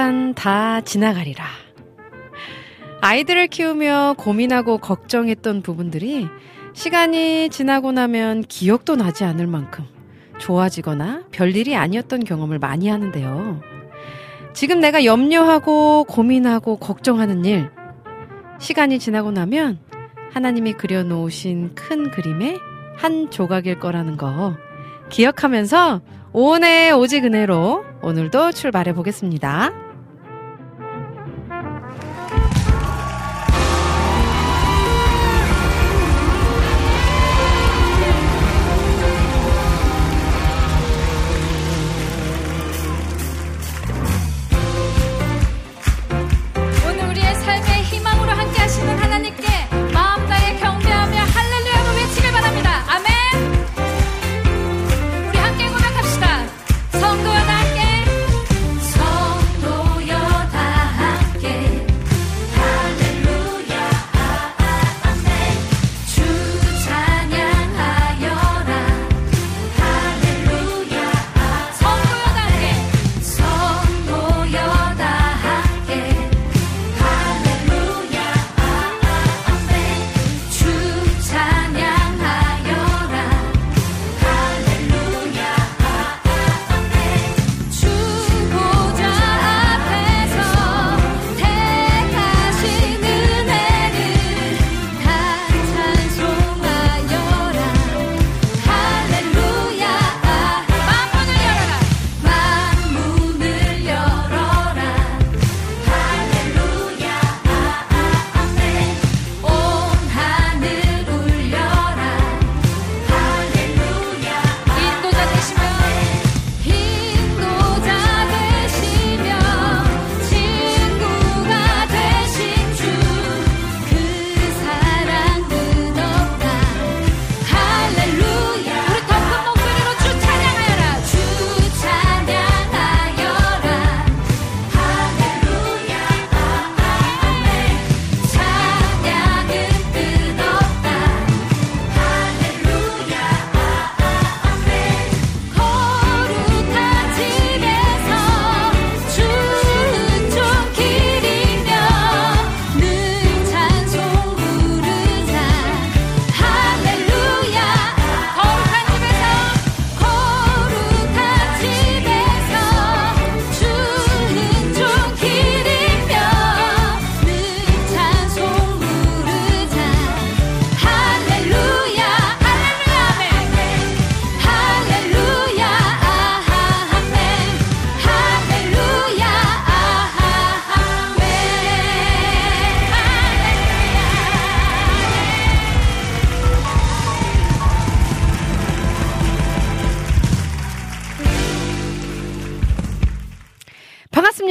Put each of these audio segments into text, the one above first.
또한 다 지나가리라. 아이들을 키우며 고민하고 걱정했던 부분들이 시간이 지나고 나면 기억도 나지 않을 만큼 좋아지거나 별일이 아니었던 경험을 많이 하는데요. 지금 내가 염려하고 고민하고 걱정하는 일, 시간이 지나고 나면 하나님이 그려놓으신 큰 그림의 한 조각일 거라는 거 기억하면서 오은의 오직 은혜로 오늘도 출발해 보겠습니다.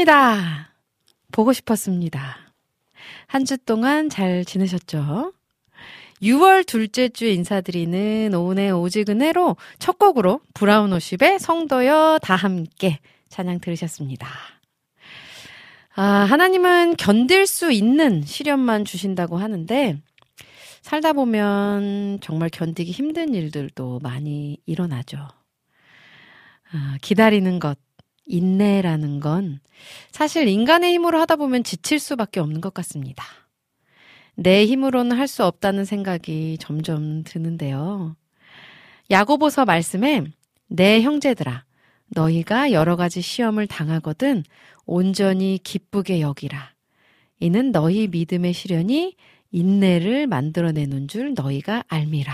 반갑습니다. 보고 싶었습니다. 한 주 동안 잘 지내셨죠? 6월 둘째 주 인사드리는 오은의 오직 은혜로 첫 곡으로 브라운 오십의 성도여 다 함께 찬양 들으셨습니다. 아, 하나님은 견딜 수 있는 시련만 주신다고 하는데 살다 보면 정말 견디기 힘든 일들도 많이 일어나죠. 아, 기다리는 것, 인내라는 건 사실 인간의 힘으로 하다 보면 지칠 수밖에 없는 것 같습니다. 내 힘으로는 할 수 없다는 생각이 점점 드는데요. 야고보서 말씀에 내 형제들아 너희가 여러 가지 시험을 당하거든 온전히 기쁘게 여기라. 이는 너희 믿음의 시련이 인내를 만들어내는 줄 너희가 알미라.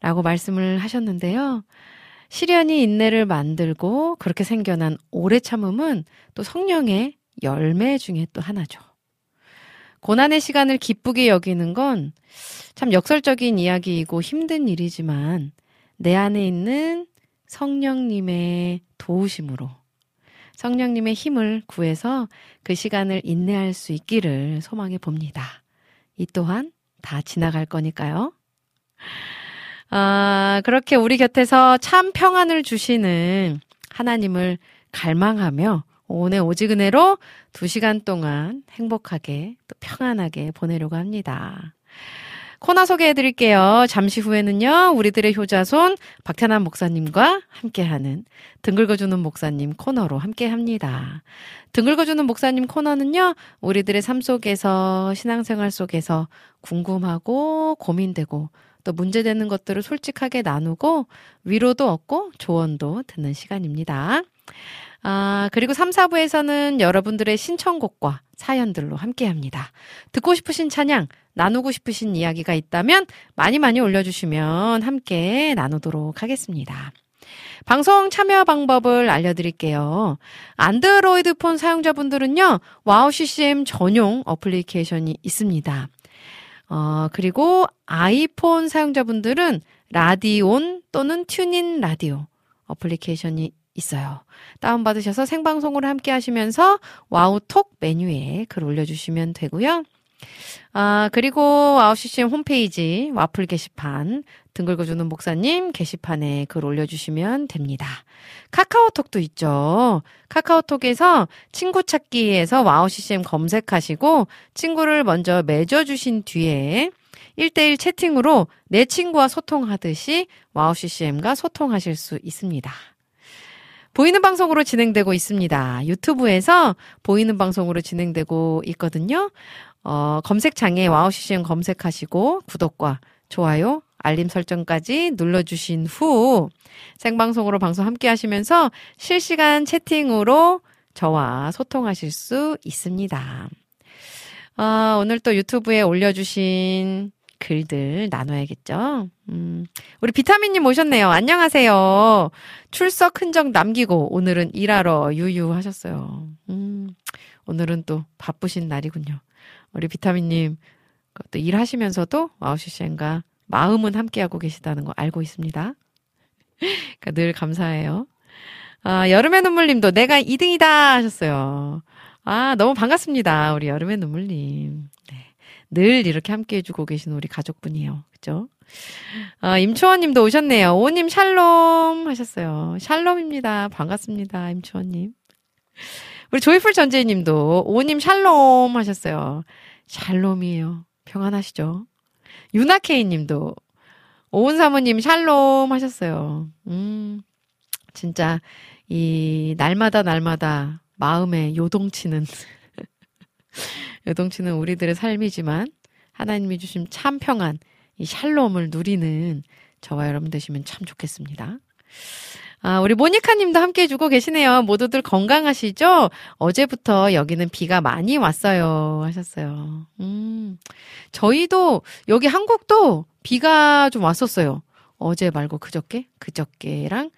라고 말씀을 하셨는데요. 시련이 인내를 만들고 그렇게 생겨난 오래 참음은 또 성령의 열매 중에 또 하나죠. 고난의 시간을 기쁘게 여기는 건 참 역설적인 이야기이고 힘든 일이지만 내 안에 있는 성령님의 도우심으로 성령님의 힘을 구해서 그 시간을 인내할 수 있기를 소망해 봅니다. 이 또한 다 지나갈 거니까요. 아, 그렇게 우리 곁에서 참 평안을 주시는 하나님을 갈망하며 오늘 오직 은혜로 두 시간 동안 행복하게 또 평안하게 보내려고 합니다. 코너 소개해 드릴게요. 잠시 후에는요, 우리들의 효자손 박태남 목사님과 함께하는 등글거주는 목사님 코너로 함께 합니다. 등글거주는 목사님 코너는요, 우리들의 삶 속에서, 신앙생활 속에서 궁금하고 고민되고 또 문제되는 것들을 솔직하게 나누고 위로도 얻고 조언도 듣는 시간입니다. 아, 그리고 3, 4부에서는 여러분들의 신청곡과 사연들로 함께 합니다. 듣고 싶으신 찬양, 나누고 싶으신 이야기가 있다면 많이 많이 올려주시면 함께 나누도록 하겠습니다. 방송 참여 방법을 알려드릴게요. 안드로이드 폰 사용자분들은요, 와우 CCM 전용 어플리케이션이 있습니다. 어, 그리고 아이폰 사용자분들은 라디온 또는 TuneIn Radio 어플리케이션이 있어요. 다운받으셔서 생방송으로 함께 하시면서 와우톡 메뉴에 글 올려주시면 되고요. 아, 그리고 와우CCM 홈페이지 와플 게시판 등 긁어주는 목사님 게시판에 글 올려주시면 됩니다. 카카오톡도 있죠. 카카오톡에서 친구 찾기에서 와우CCM 검색하시고 친구를 먼저 맺어주신 뒤에 1대1 채팅으로 내 친구와 소통하듯이 와우CCM과 소통하실 수 있습니다. 보이는 방송으로 진행되고 있습니다. 유튜브에서 보이는 방송으로 진행되고 있거든요. 어, 검색창에 와우 CCM 검색하시고 구독과 좋아요, 알림 설정까지 눌러주신 후 생방송으로 방송 함께 하시면서 실시간 채팅으로 저와 소통하실 수 있습니다. 어, 오늘 또 유튜브에 올려주신 글들 나눠야겠죠. 음, 우리 비타민님 오셨네요. 안녕하세요. 출석 흔적 남기고 오늘은 일하러 유유하셨어요. 음, 오늘은 또 바쁘신 날이군요. 우리 비타민님 또 일하시면서도 와우씨씨과 마음은 함께하고 계시다는 거 알고 있습니다. 그러니까 늘 감사해요. 아, 여름의 눈물님도 내가 2등이다 하셨어요. 아, 너무 반갑습니다. 우리 여름의 눈물님. 네. 늘 이렇게 함께 해주고 계신 우리 가족분이에요. 그죠? 아, 임초원 님도 오셨네요. 오님 샬롬 하셨어요. 샬롬입니다. 반갑습니다. 임초원 님. 우리 조이풀 전재님도 오님 샬롬 하셨어요. 샬롬이에요. 평안하시죠? 유나케이 님도 오은 사모님 샬롬 하셨어요. 음, 진짜 이 날마다 날마다 마음에 요동치는 요동치는 우리들의 삶이지만 하나님이 주신 참 평안, 이 샬롬을 누리는 저와 여러분 되시면 참 좋겠습니다. 아, 우리 모니카 님도 함께 해주고 계시네요. 모두들 건강하시죠? 어제부터 여기는 비가 많이 왔어요. 하셨어요. 음, 저희도, 여기 한국도 비가 좀 왔었어요. 어제 말고 그저께? 그저께랑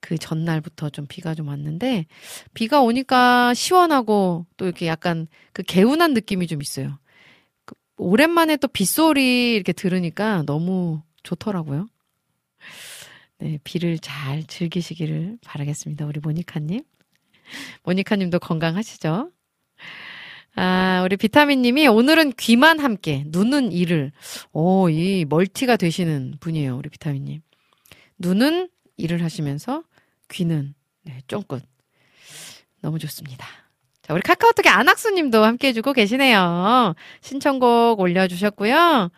그 전날부터 좀 비가 좀 왔는데, 비가 오니까 시원하고 또 이렇게 약간 그 개운한 느낌이 좀 있어요. 그 오랜만에 또 빗소리 이렇게 들으니까 너무 좋더라고요. 네, 비를 잘 즐기시기를 바라겠습니다. 우리 모니카님. 모니카님도 건강하시죠? 아, 우리 비타민님이 오늘은 귀만 함께, 눈은 일을. 오, 이 멀티가 되시는 분이에요. 우리 비타민님. 눈은 일을 하시면서 귀는, 네, 쫑긋. 너무 좋습니다. 자, 우리 카카오톡에 안학수님도 함께 해주고 계시네요. 신청곡 올려주셨고요.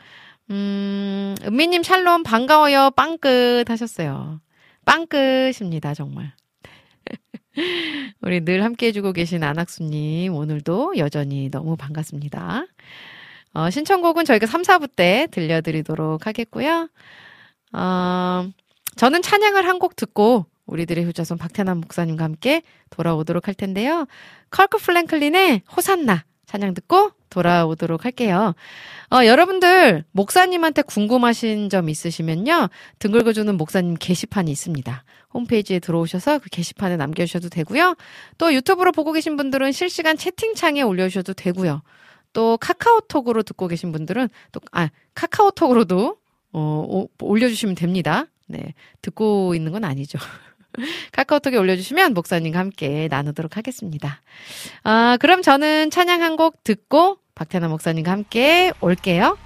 음, 은미님 샬롬 반가워요. 빵끝 하셨어요. 빵끝입니다, 정말. 우리 늘 함께 해주고 계신 안학수님, 오늘도 여전히 너무 반갑습니다. 어, 신청곡은 저희가 3, 4부 때 들려드리도록 하겠고요. 어, 저는 찬양을 한 곡 듣고 우리들의 효자손 박태남 목사님과 함께 돌아오도록 할 텐데요. 커크 프랭클린의 호산나 찬양 듣고 돌아오도록 할게요. 어, 여러분들, 목사님한테 궁금하신 점 있으시면요. 등 긁어주는 목사님 게시판이 있습니다. 홈페이지에 들어오셔서 그 게시판에 남겨주셔도 되고요. 또 유튜브로 보고 계신 분들은 실시간 채팅창에 올려주셔도 되고요. 또 카카오톡으로 듣고 계신 분들은 또, 아, 카카오톡으로도, 어, 오, 올려주시면 됩니다. 네. 듣고 있는 건 아니죠. 카카오톡에 올려주시면 목사님과 함께 나누도록 하겠습니다. 아, 그럼 저는 찬양 한 곡 듣고 박태나 목사님과 함께 올게요.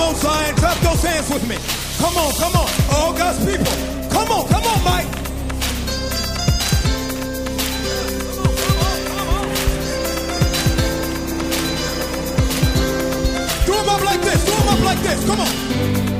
Come on, Zion. Clap those hands with me. Come on, come on. All God's people. Come on, come on, Mike. Do them up like this. Do them up like this. Come on.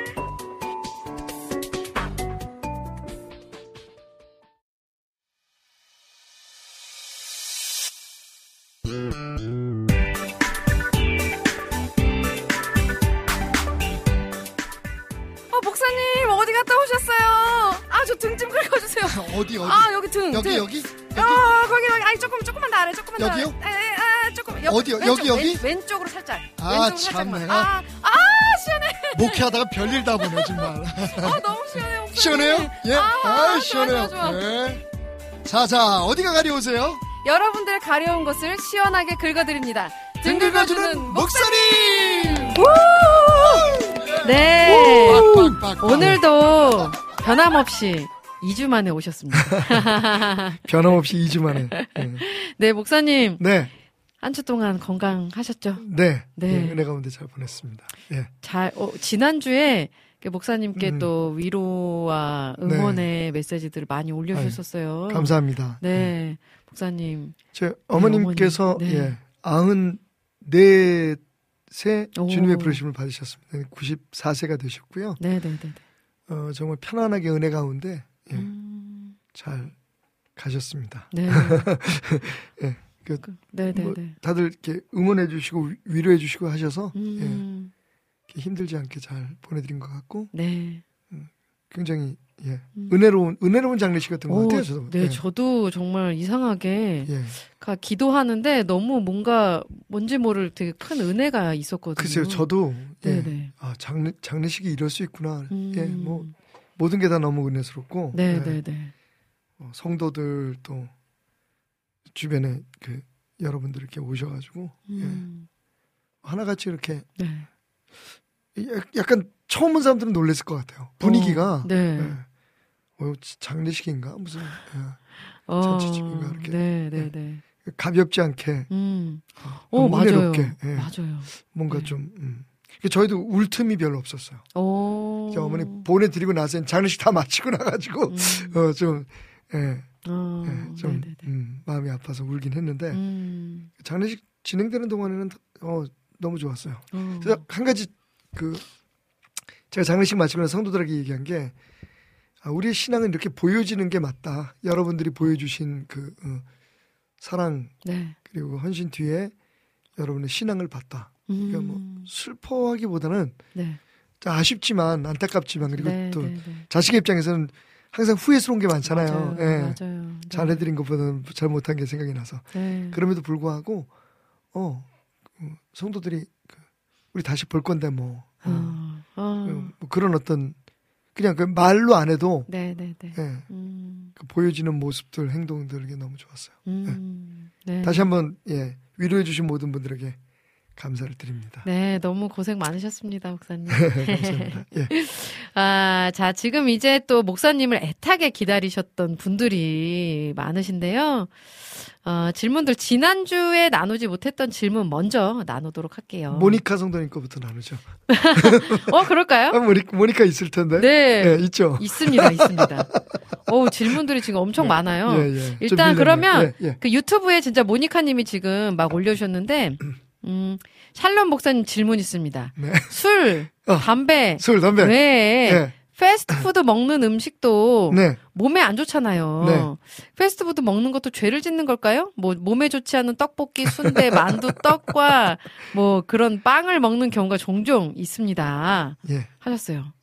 어, 목사님, 어디 갔다 오셨어요? 아, 저 등 좀 긁어주세요. 어디 어디? 아, 여기 등. 여기 등. 여기 아, 거기, 거기. 아니, 조금, 조금만 더 아래, 조금만 더 아래. 여기요? 아, 아, 아, 조금. 여, 어디요? 왼쪽, 여기, 여기? 왼, 왼쪽으로 살짝. 아, 왼쪽으로 참, 살짝만. 내가. 아, 아, 시원해. 목회하다가 별일 다 보네 정말. 아, 너무 시원해, 목사님. 시원해요? 예. 아, 아, 좋아, 시원해요. 좋아, 좋아. 예. 자, 자, 어디가 가려우세요? 여러분들 가려운 곳을 시원하게 긁어드립니다. 등등 긁어주는! 목사님! 네. 오늘도 변함없이 2주 만에 오셨습니다. 변함없이 2주 만에. 예. 네, 목사님. 네, 한 주 동안 건강하셨죠? 네, 네. 네. 은혜 가운데 잘 보냈습니다. 예. 잘, 어, 지난주에 그 목사님께 음. 또 위로와 응원의 메시지들을 많이 올려주셨었어요. 감사합니다. 예. 네, 목사님. 제 어머님께서 어머님. 네. 예, 아흔 네세 오. 주님의 부르심을 받으셨습니다. 94세가 되셨고요. 네 네 네. 어, 정말 편안하게 은혜 가운데 예, 음, 잘 가셨습니다. 네. 예, 그, 그, 네네네. 뭐 다들 이렇게 응원해 주시고 위- 위로해 주시고 하셔서 예, 음, 이렇게 힘들지 않게 잘 보내드린 것 같고 네. 굉장히 예, 음. 은혜로운 은혜로운 장례식이었던 것 오, 같아요. 저도. 네, 예. 저도 정말 이상하게 예. 가 기도하는데 너무 뭔가 뭔지 모를 되게 큰 은혜가 있었거든요. 글쎄요, 저도 예. 네네. 아 장례 장례식이 이럴 수 있구나. 음. 예, 뭐 모든 게 다 너무 은혜스럽고 예, 네네 네. 어, 성도들 또 주변에 그 여러분들 이렇게 오셔가지고 음, 하나같이 이렇게 네. 약- 약간 처음 본 사람들은 놀랬을 것 같아요. 분위기가 어, 네. 예. 어, 장례식인가 무슨 예. 어, 잔치집인가 이렇게. 네 네 네. 가볍지 않게 음. 어, 맞아요. 예. 맞아요. 뭔가 네. 좀 음. 저희도 울 틈이 별로 없었어요. 오. 어머니 보내드리고 나서 장례식 다 마치고 나가지고 음. 어, 좀, 예, 어, 예, 좀 네네네. 음, 마음이 아파서 울긴 했는데 음. 장례식 진행되는 동안에는 어, 너무 좋았어요. 어. 그래서 한 가지 그 제가 장례식 마치고 나서 성도들에게 얘기한 게 아, 우리의 신앙은 이렇게 보여지는 게 맞다. 여러분들이 보여주신 그 어, 사랑 네. 그리고 헌신 뒤에 여러분의 신앙을 봤다. 그러니까 뭐 음. 슬퍼하기보다는 네. 좀 아쉽지만 안타깝지만 그리고 네, 또 네, 네. 자식의 입장에서는 항상 후회스러운 게 많잖아요. 맞아요. 예. 맞아요. 네. 잘해드린 것보다는 잘 못한 게 생각이 나서 네. 그럼에도 불구하고 어그 성도들이 그 우리 다시 볼 건데 뭐, 어, 어, 뭐 그런 어떤 그냥 그 말로 안 해도 네, 네, 네. 예, 음. 그 보여지는 모습들 행동들 이게 너무 좋았어요. 음. 네. 다시 한번 예 위로해 주신 모든 분들에게 감사를 드립니다. 네, 너무 고생 많으셨습니다, 목사님. 감사합니다. 예. 아, 자, 지금 이제 또 목사님을 애타게 기다리셨던 분들이 많으신데요. 어, 질문들 지난주에 나누지 못했던 질문 먼저 나누도록 할게요. 모니카 성도님 거부터 나누죠. 어, 그럴까요? 아, 모니, 모니카 있을 텐데. 네. 예, 있죠. 있습니다, 있습니다. 오, 질문들이 지금 엄청 많아요. 예, 예. 좀 일단. 그러면 예, 예. 그 유튜브에 진짜 모니카님이 지금 막 올려주셨는데, 음, 샬롬 목사님 질문 있습니다. 네. 술, 어. 담배, 술, 담배. 외에 예. 패스트푸드 먹는 음식도 네. 몸에 안 좋잖아요. 네. 패스트푸드 먹는 것도 죄를 짓는 걸까요? 뭐 몸에 좋지 않은 떡볶이, 순대, 만두, 떡과 뭐 그런 빵을 먹는 경우가 종종 있습니다. 예. 하셨어요.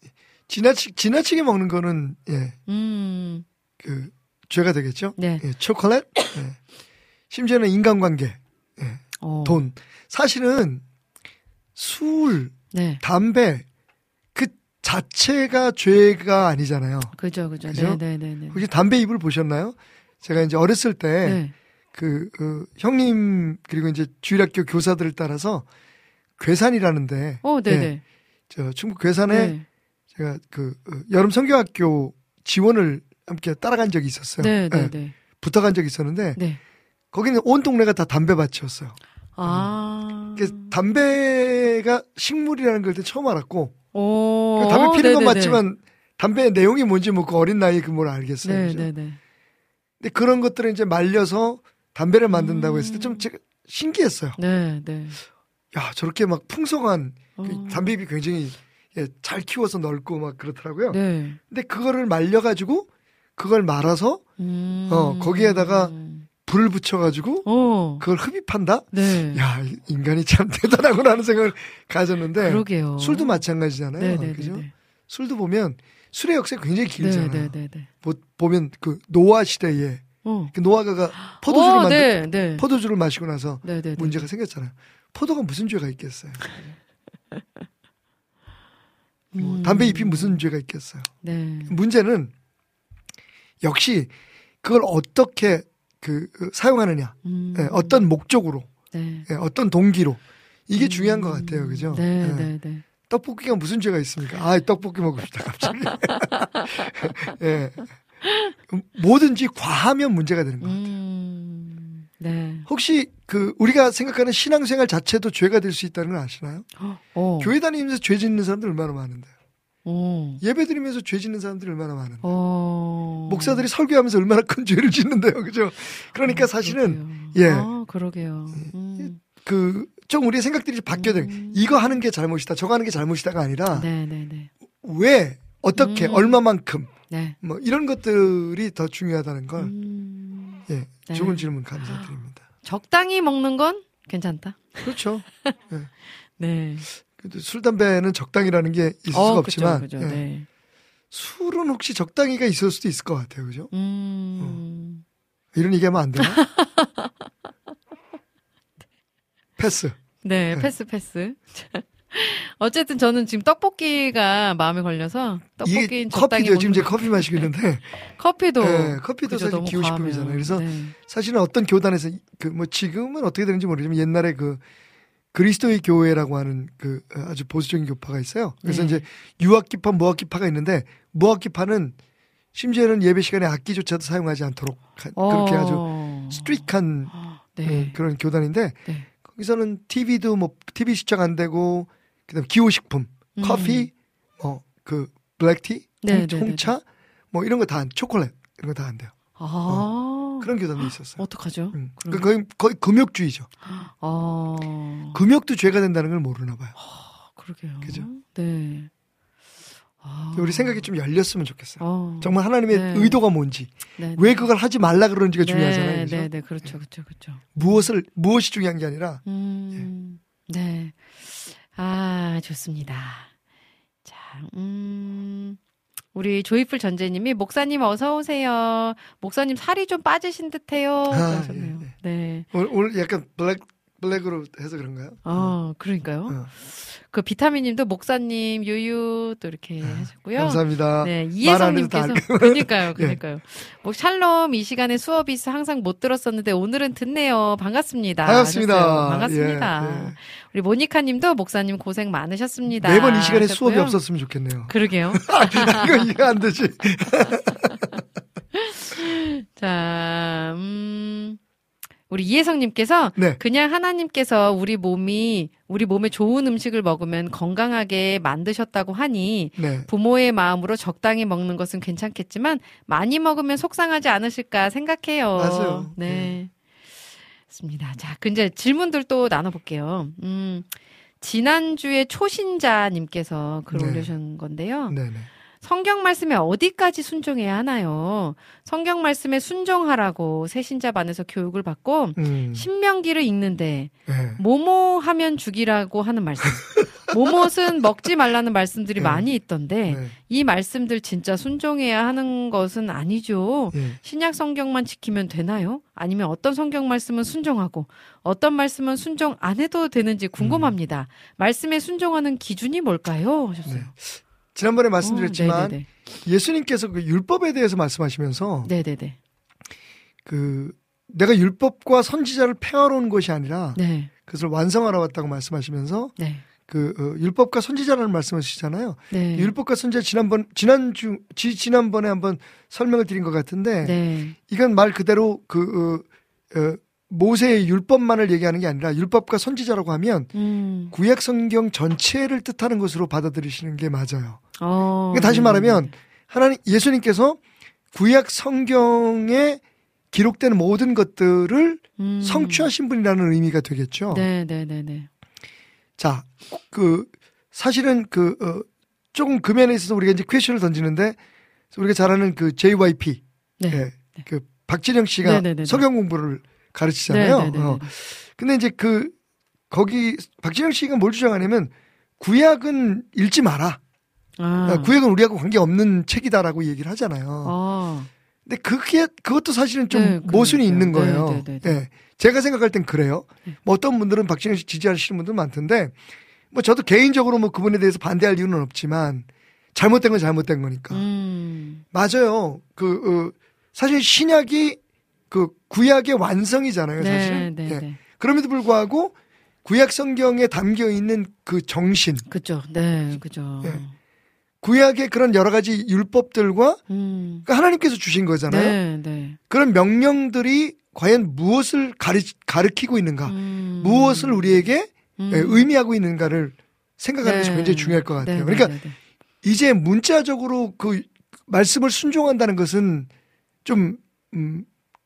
지나치, 지나치게 먹는 거는, 예, 음, 그, 죄가 되겠죠? 네. 예, 초콜릿? 예. 심지어는 인간관계, 어. 돈. 사실은 술, 네. 담배 그 자체가 죄가 아니잖아요. 그죠, 그죠. 그죠? 네, 네, 네, 네. 혹시 담배 잎을 보셨나요? 제가 이제 어렸을 때 네. 그, 그 형님 그리고 이제 주일학교 교사들을 따라서 괴산이라는데 어, 네, 예, 네. 저 충북 괴산에 네. 제가 그 어, 여름 성경학교 지원을 함께 따라간 적이 있었어요. 네, 네, 예, 네. 붙어간 적이 있었는데 네. 거기는 온 동네가 다 담배 밭이었어요. 아. 그래서 담배가 식물이라는 걸 처음 알았고 오. 그 담배 피는 건 네네네. 맞지만 담배의 내용이 뭔지 묻고 어린 나이에 그 뭘 알겠어요. 네, 그죠? 네, 네. 근데 그런 것들을 이제 말려서 담배를 만든다고 했을 때 음. 좀 제가 신기했어요. 네, 네. 야 저렇게 막 풍성한 그 어. 담배잎이 굉장히 예, 잘 키워서 넓고 막 그렇더라고요. 네. 근데 그거를 말려가지고 그걸 말아서 음. 어, 거기에다가 불을 붙여가지고 어. 그걸 흡입한다? 네. 야 인간이 참 대단하구나 하는 생각을 가졌는데 그러게요. 술도 마찬가지잖아요. 네, 네, 그죠? 네, 네. 술도 보면 술의 역사가 굉장히 네, 길잖아요. 네, 네, 네. 보, 보면 그 노아 시대에 어. 그 노아가 포도주를 어, 만들 네, 네. 포도주를 마시고 나서 네, 네, 네. 문제가 생겼잖아요. 포도가 무슨 죄가 있겠어요? 뭐 음. 담배 잎이 무슨 죄가 있겠어요? 네. 문제는 역시 그걸 어떻게 그, 그 사용하느냐, 음. 예, 어떤 목적으로, 네. 예, 어떤 동기로 이게 중요한 것 같아요, 그죠? 네, 예. 네, 네. 떡볶이가 무슨 죄가 있습니까? 아, 떡볶이 먹고 싶다 갑자기. 예. 뭐든지 과하면 문제가 되는 거예요. 음. 네. 혹시 그 우리가 생각하는 신앙생활 자체도 죄가 될 수 있다는 걸 아시나요? 어. 교회 다니면서 죄 짓는 사람들 얼마나 많은데요. 어. 예배 드리면서 죄 짓는 사람들이 얼마나 많은데. 어. 목사들이 설교하면서 얼마나 큰 죄를 짓는데요. 그죠? 그러니까 사실은 예. 아, 그러게요. 음. 그 좀 우리의 생각들이 바뀌어야 돼. 음. 이거 하는 게 잘못이다. 저거 하는 게 잘못이다가 아니라 네, 네, 네. 왜 어떻게 음. 얼마만큼 네. 뭐 이런 것들이 더 중요하다는 걸 음. 예. 네. 좋은 질문 감사드립니다. 적당히 먹는 건 괜찮다. 그렇죠. 네. 그래도 술 담배는 적당이라는 게 있을 수가 어, 없지만 그죠, 그죠. 예. 네. 술은 혹시 적당히가 있을 수도 있을 것 같아요. 그죠? 음. 이런 얘기하면 안 되나? 패스. 네, 네. 패스, 패스. 어쨌든 저는 지금 떡볶이가 마음에 걸려서 적당히 커피도 지금 이제 거- 커피 마시고 있는데 커피도 예, 커피도 그죠, 사실 기호식품이잖아요. 그래서 네. 사실은 어떤 교단에서 그 뭐 지금은 어떻게 되는지 모르지만 옛날에 그 그리스도의 교회라고 하는 그 아주 보수적인 교파가 있어요. 그래서 네. 이제 유학기파, 무학기파가 있는데 무학기파는 심지어는 예배 시간에 악기조차도 사용하지 않도록 하- 그렇게 아주 어. 스트릭한 네. 음, 그런 교단인데 네. 거기서는 TV도 뭐 TV 시청 안 되고 그다음 기호식품, 음. 커피, 뭐그 블랙티, 네, 홍, 네, 네, 홍차, 뭐 이런 거 다 안, 초콜릿 이런 거 다 안 돼요. 아. 그런 교단도 있었어요. 어떡하죠? 음. 그럼- 그 거의, 거의 금욕주의죠. 아. 금욕도 죄가 된다는 걸 모르나 봐요. 그러게요. 그죠? 네. 아. 우리 생각이 좀 열렸으면 좋겠어요. 어. 정말 하나님의 네. 의도가 뭔지, 네, 왜 네. 그걸 하지 말라 그러는지가 네, 중요하잖아요. 그죠? 네, 네, 그렇죠, 그렇죠, 그렇죠. 무엇을 무엇이 중요한 게 아니라 음, 네. 아, 좋습니다. 자, 음, 우리 조이풀 전재님이 목사님 어서 오세요. 목사님 살이 좀 빠지신 듯해요. 아, 하셨네요. 예, 예. 네. 오늘, 오늘 약간 블랙 블랙으로 해서 그런가요? 어, 그러니까요. 어. 그 비타민님도 목사님 유유 또 이렇게 하셨고요. 아, 감사합니다. 네, 이혜성님께서. 그러니까요, 예. 그러니까요. 뭐 샬롬 이 시간에 수업이 있어 항상 못 들었었는데 오늘은 듣네요. 반갑습니다. 반갑습니다. 하셨어요. 반갑습니다. 예, 예. 우리 모니카님도 목사님 고생 많으셨습니다. 매번 이 시간에 수업이 하셨고요. 없었으면 좋겠네요. 그러게요. 이거 이해 안 되지. 자, 음. 우리 이혜성님께서 네. 그냥 하나님께서 우리 몸이 우리 몸에 좋은 음식을 먹으면 건강하게 만드셨다고 하니 네. 부모의 마음으로 적당히 먹는 것은 괜찮겠지만 많이 먹으면 속상하지 않으실까 생각해요. 맞아요. 네. 맞습니다. 자, 그 이제 질문들 또 나눠볼게요. 음, 지난주에 초신자님께서 글 네. 올려주신 건데요. 네, 네. 성경 말씀에 어디까지 순종해야 하나요? 성경 말씀에 순종하라고 새신자 반에서 교육을 받고 음. 신명기를 읽는데 네. 뭐뭐 하면 죽이라고 하는 말씀. 모못은 먹지 말라는 말씀들이 네. 많이 있던데 네. 이 말씀들 진짜 순종해야 하는 것은 아니죠. 예. 신약 성경만 지키면 되나요? 아니면 어떤 성경 말씀은 순종하고 어떤 말씀은 순종 안 해도 되는지 궁금합니다. 말씀에 순종하는 기준이 뭘까요? 하셨어요. 네. 지난번에 말씀드렸지만 어, 네네네. 예수님께서 그 율법에 대해서 말씀하시면서 네네네. 그 내가 율법과 선지자를 폐하러 온 것이 아니라 네. 그것을 완성하러 왔다고 말씀하시면서 네. 그 어, 율법과 선지자라는 말씀하시잖아요. 네. 율법과 선지자 지난번 지난주 지 지난번에 한번 설명을 드린 것 같은데 네. 이건 말 그대로 그 어, 어, 모세의 율법만을 얘기하는 게 아니라 율법과 선지자라고 하면 음. 구약 성경 전체를 뜻하는 것으로 받아들이시는 게 맞아요. 어. 그러니까 다시 말하면 하나님 예수님께서 구약 성경에 기록된 모든 것들을 음. 성취하신 분이라는 의미가 되겠죠. 네, 네, 네, 네. 자, 그 사실은 그 어, 조금 금연에 있어서 우리가 이제 퀘션을 던지는데 우리가 잘 아는 그 JYP, 네. 예, 그 박진영 씨가 네, 네, 네, 네. 성경 공부를 가르치잖아요. 네, 네, 네, 네. 어. 근데 이제 그 거기 박진영 씨가 뭘 주장하냐면 구약은 읽지 마라. 아. 아, 구약은 우리하고 관계 없는 책이다라고 얘기를 하잖아요. 아. 근데 그게 그것도 사실은 좀 네, 모순이 그러니까요. 있는 거예요. 네, 네, 네, 네. 예. 제가 생각할 땐 그래요. 뭐 어떤 분들은 박진영 씨 지지하시는 분들 많던데 뭐 저도 개인적으로 뭐 그분에 대해서 반대할 이유는 없지만 잘못된 건 잘못된 거니까. 음. 맞아요. 그 어, 사실 신약이 그 구약의 완성이잖아요, 네, 사실. 네, 예. 네. 그럼에도 불구하고 구약 성경에 담겨 있는 그 정신, 그죠. 네, 그죠. 예. 구약의 그런 여러 가지 율법들과 음. 그러니까 하나님께서 주신 거잖아요. 네, 네. 그런 명령들이 과연 무엇을 가르, 가르치고 있는가, 음. 무엇을 우리에게 음. 예, 의미하고 있는가를 생각하는 것이 네. 굉장히 중요할 것 같아요. 네, 그러니까 네, 네, 이제 문자적으로 그 말씀을 순종한다는 것은 좀, 음,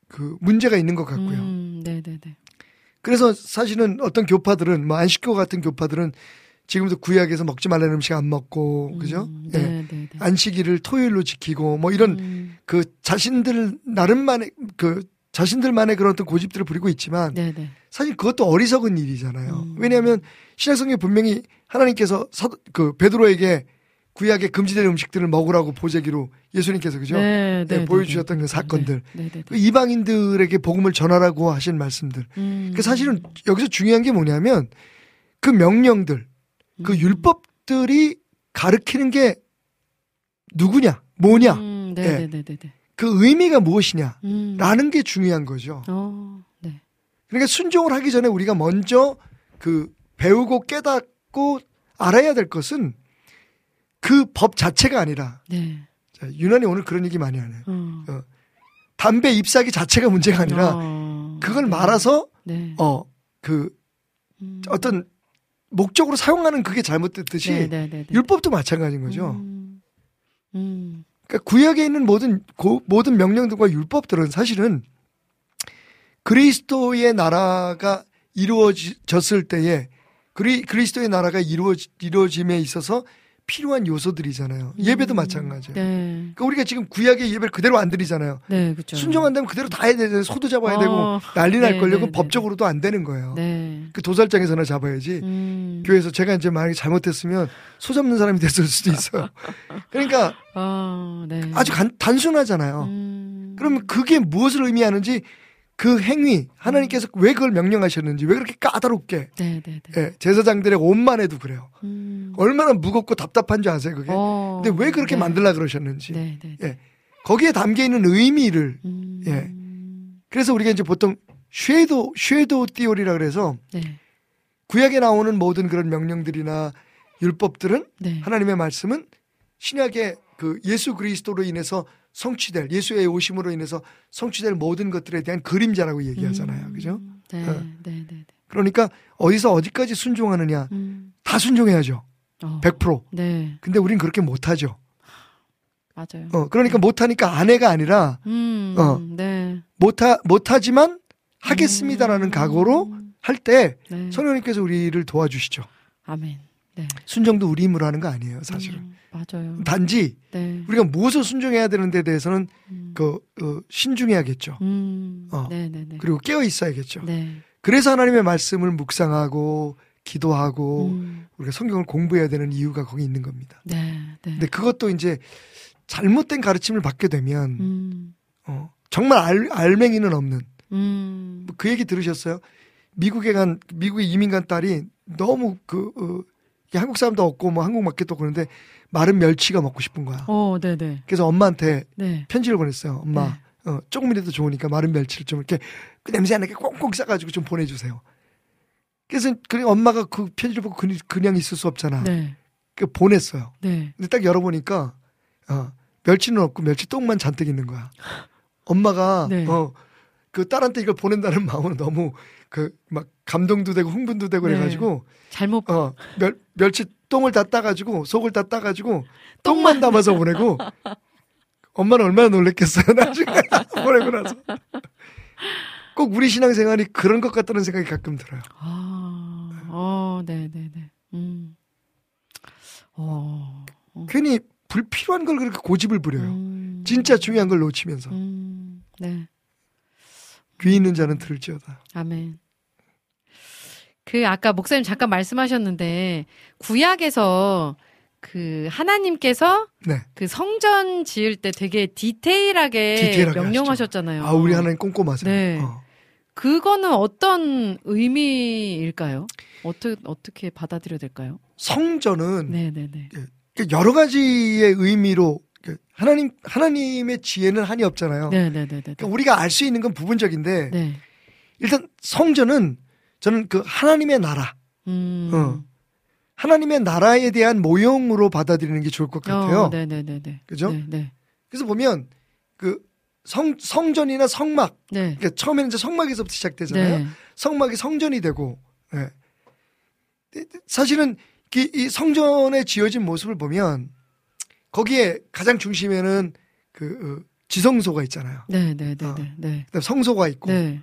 그 문제가 있는 것 네. 같고요. 음, 네, 네, 네. 그래서 사실은 어떤 교파들은, 뭐 안식교 같은 교파들은 지금도 구약에서 먹지 말라는 음식 안 먹고, 그죠? 음, 예. 네, 네, 네. 안식일을 토요일로 지키고, 뭐 이런 음, 그 자신들 나름만의 그 자신들만의 그런 어떤 고집들을 부리고 있지만 네, 네. 사실 그것도 어리석은 일이잖아요. 음. 왜냐하면 신약성경에 분명히 하나님께서 사, 그 베드로에게 구약에 금지된 음식들을 먹으라고 보재기로 예수님께서 그죠? 네, 네, 네, 네, 보여주셨던 네, 그 사건들. 네, 네, 네. 그 이방인들에게 복음을 전하라고 하신 말씀들. 음. 그 사실은 여기서 중요한 게 뭐냐면 그 명령들, 그 음. 율법들이 가르치는 게 누구냐, 뭐냐, 음, 네, 예. 네, 네, 네, 네. 그 의미가 무엇이냐, 음. 라는 게 중요한 거죠. 어, 네. 그러니까 순종을 하기 전에 우리가 먼저 그 배우고 깨닫고 알아야 될 것은 그 법 자체가 아니라 네. 자, 유난히 오늘 그런 얘기 많이 하네요. 어. 담배 잎사귀 자체가 문제가 아니라 어, 그걸 네. 말아서 네. 어그 음. 어떤 목적으로 사용하는 그게 잘못됐듯이 네, 네, 네, 네. 율법도 마찬가지인 거죠. 음. 음. 그러니까 구약에 있는 모든 고- 모든 명령들과 율법들은 사실은 그리스도의 나라가 이루어졌을 때에 그리, 그리스도의 나라가 이루어 이루어짐에 있어서 필요한 요소들이잖아요. 예배도 음. 마찬가지예요. 네. 그러니까 우리가 지금 구약의 예배를 그대로 안 드리잖아요. 네, 그죠. 순종한다면 그대로 다 해야 되잖아요. 소도 잡아야 어. 되고 난리 날 네. 네, 그 네, 법적으로도 안 되는 거예요. 네. 그 도살장에서나 잡아야지. 음. 교회에서 제가 이제 만약에 잘못했으면 소 잡는 사람이 됐을 수도 있어요. 그러니까 아, 네. 아주 간- 단순하잖아요. 음. 그러면 그게 무엇을 의미하는지 그 행위 하나님께서 왜 그걸 명령하셨는지 왜 그렇게 까다롭게 네, 네, 네. 예, 제사장들의 옷만 해도 그래요. 음. 얼마나 무겁고 답답한 줄 아세요 그게? 어, 근데 왜 그렇게 네. 만들라 그러셨는지 네, 네. 네. 예. 거기에 담겨 있는 의미를 음. 예. 그래서 우리가 이제 보통 쉐도 쉐도 띠오리라 그래서 네. 구약에 나오는 모든 그런 명령들이나 율법들은 네. 하나님의 말씀은 신약의 그 예수 그리스도로 인해서 성취될 예수의 오심으로 인해서 성취될 모든 것들에 대한 그림자라고 얘기하잖아요. 음. 그죠? 네, 어. 네, 네, 네. 그러니까 어디서 어디까지 순종하느냐 음. 다 순종해야죠. 어. 100%. 네, 근데 우린 그렇게 못 하죠. 맞아요. 어, 그러니까 못 하니까 아내가 아니라 음. 어. 네. 못하 못하지만 하겠습니다라는 음. 각오로 할때 네. 성령님께서 우리를 도와주시죠. 아멘. 네. 순종도 우리 힘으로 하는 거 아니에요, 사실은. 음, 맞아요. 단지 네. 우리가 무엇을 순종해야 되는데 대해서는 음. 그 어, 신중해야겠죠. 음. 어. 네, 네, 네. 그리고 깨어 있어야겠죠. 네. 그래서 하나님의 말씀을 묵상하고 기도하고 음. 우리가 성경을 공부해야 되는 이유가 거기 있는 겁니다. 네, 네. 근데 그것도 이제 잘못된 가르침을 받게 되면 음. 어, 정말 알, 알맹이는 없는 음. 뭐 그 얘기 들으셨어요? 미국에 간 미국에 이민 간 딸이 너무 그 어, 한국 사람도 없고 뭐 한국 마켓도 그런데 마른 멸치가 먹고 싶은 거야. 어, 네, 네. 그래서 엄마한테 네. 편지를 보냈어요. 엄마, 어, 조금이라도 좋으니까 마른 멸치를 좀 이렇게 그 냄새 안 나게 꽁꽁 싸가지고 좀 보내주세요. 그래서 그 엄마가 그 편지를 보고 그냥, 그냥 있을 수 없잖아. 네. 그 보냈어요. 네. 근데 딱 열어보니까 어, 멸치는 없고 멸치 똥만 잔뜩 있는 거야. 엄마가 네. 어, 그 딸한테 이걸 보낸다는 마음은 너무 그 막 감동도 되고 흥분도 되고 네. 그래가지고 잘못 어, 멸, 멸치 똥을 다 따가지고 속을 다 따가지고 똥만 담아서 보내고 엄마는 얼마나 놀랬겠어요 나중에 보내고 나서 꼭 우리 신앙생활이 그런 것 같다는 생각이 가끔 들어요. 아. 어, 네, 네, 네. 음. 어. 괜히 불필요한 걸 그렇게 고집을 부려요. 음. 진짜 중요한 걸 놓치면서 음. 네. 귀 있는 자는 들을지어다. 아멘. 그 아까 목사님 잠깐 말씀하셨는데 구약에서 그 하나님께서 네. 그 성전 지을 때 되게 디테일하게, 디테일하게 명령하셨잖아요. 아 우리 하나님 꼼꼼하세요. 네. 어. 그거는 어떤 의미일까요? 어떻게 어떻게 받아들여야 될까요? 성전은 네, 네, 네. 그 여러 가지의 의미로 그 하나님 하나님의 지혜는 한이 없잖아요. 네, 네, 네, 네. 그러니까 우리가 알 수 있는 건 부분적인데 네. 일단 성전은 저는 그 하나님의 나라, 음. 어. 하나님의 나라에 대한 모형으로 받아들이는 게 좋을 것 같아요. 어, 네, 네, 네, 네. 그죠? 네, 네. 그래서 보면 그 성, 성전이나 성막, 네. 그러니까 처음에는 이제 성막에서부터 시작되잖아요. 네. 성막이 성전이 되고, 예. 사실은 이, 이 성전에 지어진 모습을 보면 거기에 가장 중심에는 그 어, 지성소가 있잖아요. 네, 네, 네, 어. 네. 네. 그다음 성소가 있고, 네.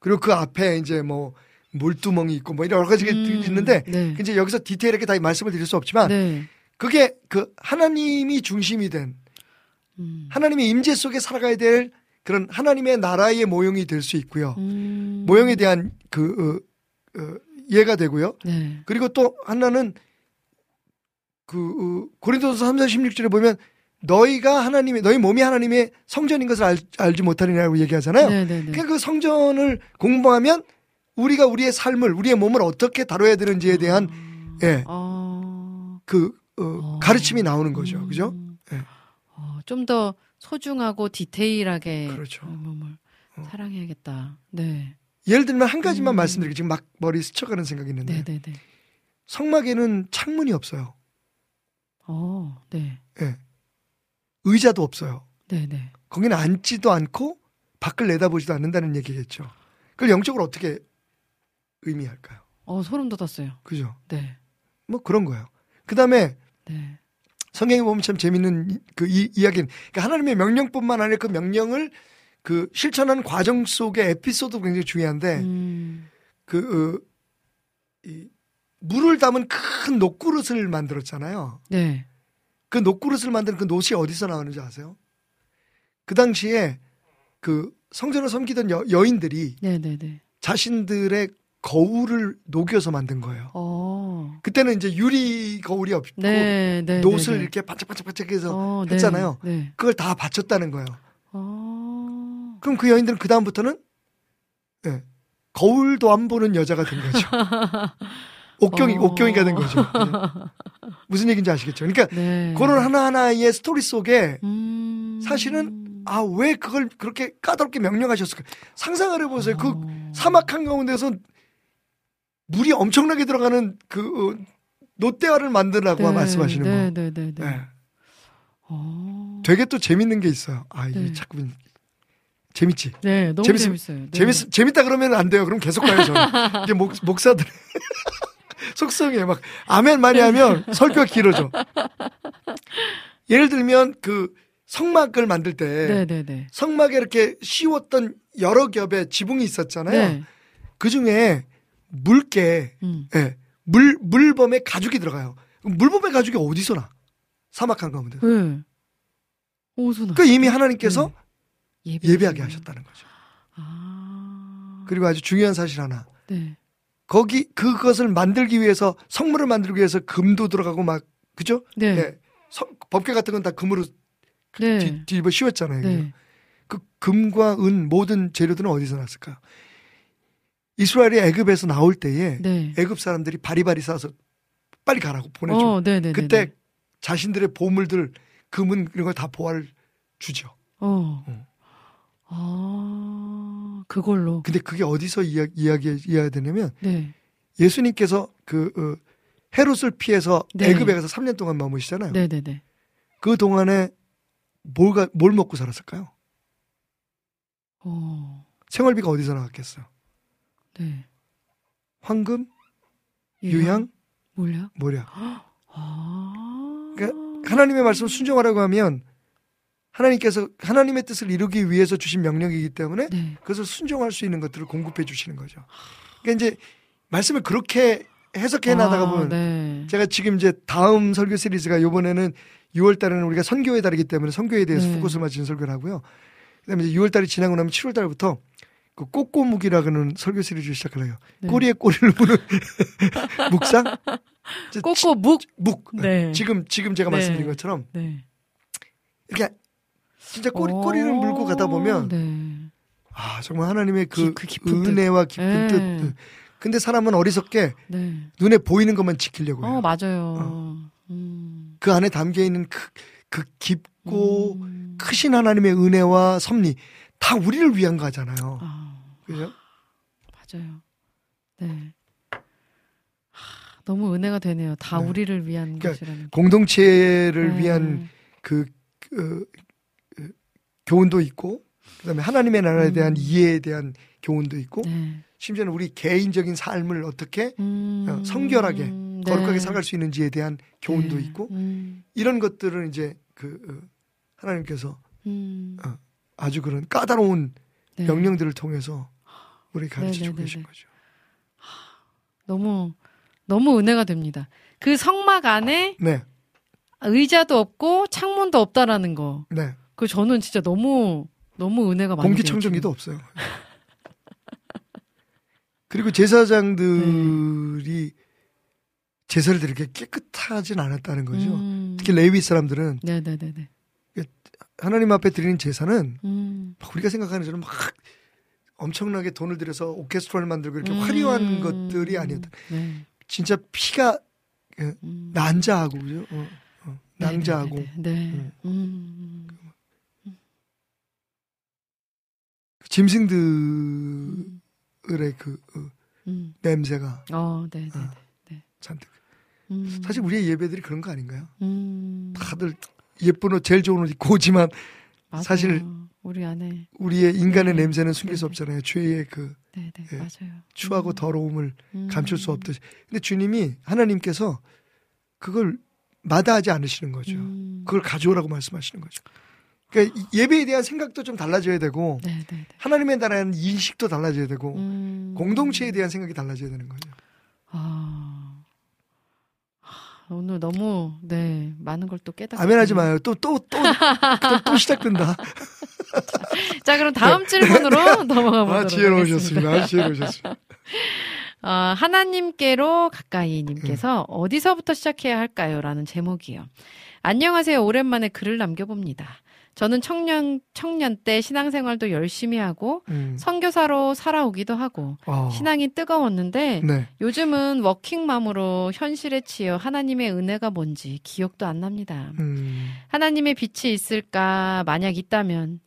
그리고 그 앞에 이제 뭐 물두멍이 있고 뭐 이런 여러 가지가 음, 있는데 네. 이제 여기서 디테일하게 다 말씀을 드릴 수 없지만 네. 그게 그 하나님이 중심이 된 음. 하나님의 임재 속에 살아가야 될 그런 하나님의 나라의 모형이 될 수 있고요. 음. 모형에 대한 그 어, 어, 이해가 되고요. 네. 그리고 또 하나는 그 어, 고린도서 3장 16절에 보면 너희가 하나님의 너희 몸이 하나님의 성전인 것을 알, 알지 못하느냐고 얘기하잖아요. 네, 네, 네. 그러니까 그 성전을 공부하면 우리가 우리의 삶을 우리의 몸을 어떻게 다뤄야 되는지에 대한 예, 어. 그 어, 어. 가르침이 나오는 거죠. 그죠? 음. 예. 어, 좀더 소중하고 디테일하게 그렇죠. 몸을 어. 사랑해야겠다. 네. 예를 들면 한 가지만 음. 말씀드리고 지금 막 머리 스쳐가는 생각이 있는데 네, 네, 네. 성막에는 창문이 없어요. 어, 네. 예. 의자도 없어요. 네, 네. 거기는 앉지도 않고 밖을 내다보지도 않는다는 얘기겠죠. 그걸 영적으로 어떻게 의미할까요? 어, 소름 돋았어요. 그죠? 네. 뭐 그런 거예요. 그 다음에 네. 성경에 보면 참 재밌는 이- 그 이, 이야기는 그러니까 하나님의 명령뿐만 아니라 그 명령을 그 실천하는 과정 속의 에피소드도 굉장히 중요한데 음. 그 어, 이, 물을 담은 큰 녹그릇을 만들었잖아요. 네. 그 녹그릇을 만드는 그 놋이 어디서 나오는지 아세요? 그 당시에 그 성전을 섬기던 여, 여인들이 네, 네, 네. 자신들의 거울을 녹여서 만든 거예요. 어. 그때는 이제 유리 거울이 없고 네, 네. 네, 네. 이렇게 반짝반짝반짝해서 어, 네, 했잖아요. 네. 그걸 다 바쳤다는 거예요. 어. 그럼 그 여인들은 그 다음부터는 예, 거울도 안 보는 여자가 된 거죠. 옥경이 어. 옥경이가 된 거죠. 예. 무슨 얘기인지 아시겠죠? 그러니까 네. 그런 하나 하나의 스토리 속에 음. 사실은 아 왜 그걸 그렇게 까다롭게 명령하셨을까? 상상을 해보세요. 그 어. 사막 한 가운데서 물이 엄청나게 들어가는 그 어, 놋대화를 만드라고 네, 말씀하시는 네, 거. 네, 네, 네. 예. 어. 되게 또 재밌는 게 있어요. 아 이게 네. 자꾸 재밌지. 네, 너무 재밌- 재밌어요. 네. 재밌 재밌다 그러면 안 돼요. 그럼 계속 가요 저는. 이게 목 목사들 속성이에요. 막 아멘 많이 하면 설교가 길어져. 예를 들면 그 성막을 만들 때 네, 네, 네. 성막에 이렇게 씌웠던 여러 겹의 지붕이 있었잖아요. 네. 그 중에 물개, 음. 예, 물 물범의 가죽이 들어가요. 물범의 가죽이 어디서 나? 사막 한 가운데. 네. 오소나. 그 이미 하나님께서 예배하시는 예배하게. 하셨다는 거죠. 아. 그리고 아주 중요한 사실 하나. 네. 거기 그것을 만들기 위해서 성물을 만들기 위해서 금도 들어가고 막 그죠? 네. 예. 성- 법계 같은 건 다 금으로 네. 뒤, 뒤집어 씌웠잖아요. 네. 그 금과 은 모든 재료들은 어디서 났을까요? 이스라엘이 애굽에서 나올 때에 네. 애굽 사람들이 바리바리 싸서 빨리 가라고 보내줘. 어, 네, 네. 그때 네. 자신들의 보물들 금은 이런 걸 다 보화를 주죠. 어. 어. 아, 그걸로. 근데 그게 어디서 이야, 이야기 이해해야 되냐면 네. 예수님께서 그 어, 헤롯을 피해서 네. 애굽에 가서 3년 동안 머무시잖아요. 네, 네, 네. 그 동안에 뭘, 가- 뭘 먹고 살았을까요? 어. 생활비가 어디서 나왔겠어요? 네. 황금, 유향, 몰라? 모략. 아. 그러니까 하나님의 말씀 순종하라고 하면 하나님께서 하나님의 뜻을 이루기 위해서 주신 명령이기 때문에 네. 그것을 순종할 수 있는 것들을 공급해 주시는 거죠. 그러니까 이제 말씀을 그렇게 해석해 나가다 아, 보면 네. 제가 지금 이제 다음 설교 시리즈가 요번에는 6월 달에는 우리가 선교의 달이기 때문에 선교에 대해서 네. 포커스를 맞춘 설교를 하고요. 그다음에 이제 6월 달이 지나고 나면 7월 달부터 그 꼬꼬묵이라는 설교 시리즈를 시작하려요. 네. 꼬리에 꼬리를 무는 묵상? 이제 꼬꼬 묵. 묵. 네. 지금 지금 제가 네. 말씀드린 것처럼 네. 이렇게 진짜 꼬리, 오, 꼬리를 물고 가다 보면 네. 아 정말 하나님의 그, 기- 그. 은혜와 깊은 네. 뜻. 근데 사람은 어리석게 네. 눈에 보이는 것만 지키려고 해요. 어, 맞아요. 음. 그 안에 담겨 있는 그, 그 깊고 음. 크신 하나님의 은혜와 섭리 다 우리를 위한 거잖아요. 아, 그죠? 맞아요. 네. 하, 너무 은혜가 되네요. 다 네. 우리를 위한 그러니까 것이라는 게. 공동체를 네. 위한 그, 그, 그 교훈도 있고 그다음에 하나님의 나라에 대한 음. 이해에 대한 교훈도 있고 네. 심지어는 우리 개인적인 삶을 어떻게 음. 어, 성결하게, 네. 거룩하게 살아갈 수 있는지에 대한 교훈도 네. 있고 음. 이런 것들은 이제 그 어, 하나님께서 음. 아주 그런 까다로운 네. 명령들을 통해서 우리 네, 네, 계신 네. 거죠. 너무 너무 은혜가 됩니다. 그 성막 안에 네, 의자도 없고 창문도 없다라는 거. 네. 그 저는 진짜 너무 너무 은혜가 많이 공기청정기도 없어요. 그리고 제사장들이 제사를 드리게 깨끗하진 않았다는. 거죠. 음. 특히 레위 사람들은 네네네네. 하나님 앞에 드리는 제사는 음. 막 우리가 생각하는 것처럼 막 엄청나게 돈을 들여서 오케스트라를 만들고 이렇게 음. 화려한 것들이 아니었다. 네. 진짜 피가 음. 난자하고 그죠? 어, 어, 낭자하고 네네네네. 네. 음. 음. 그 짐승들의 음. 그 어, 음. 냄새가 어, 네네. 아. 네. 잔뜩. 음. 사실 우리의 예배들이 그런 거 아닌가요? 음. 다들 예쁜 옷, 제일 좋은 옷 입고 오지만 맞아요. 사실 우리 안에 우리의 인간의 네. 냄새는 숨길 수 네. 없잖아요. 죄의 그 네 네 예. 맞아요. 추하고 음. 더러움을 음. 감출 수 없듯이. 근데 주님이 하나님께서 그걸 마다하지 않으시는 거죠. 음. 그걸 가져오라고 말씀하시는 거죠. 그러니까 이 예배에 대한 생각도 좀 달라져야 되고 네네네. 하나님에 대한 인식도 달라져야 되고 음. 공동체에 대한 생각이 달라져야 되는 거죠. 아. 하, 오늘 너무 네 많은 걸 또 깨닫고 아멘하지 마요. 또 또 또또 시작된다. 자 그럼 다음 질문으로 넘어가 보도록 아 하겠습니다. 지혜로우셨습니다. 아, 지혜로우셨습니다. 어, 하나님께로 가까이님께서 어디서부터 시작해야 할까요?라는 제목이요. 안녕하세요. 오랜만에 글을 남겨봅니다. 저는 청년 청년 때 신앙생활도 열심히 하고 음. 선교사로 살아오기도 하고 어. 신앙이 뜨거웠는데 네. 요즘은 워킹맘으로 현실에 치여 하나님의 은혜가 뭔지 기억도 안 납니다. 음. 하나님의 빛이 있을까 만약 있다면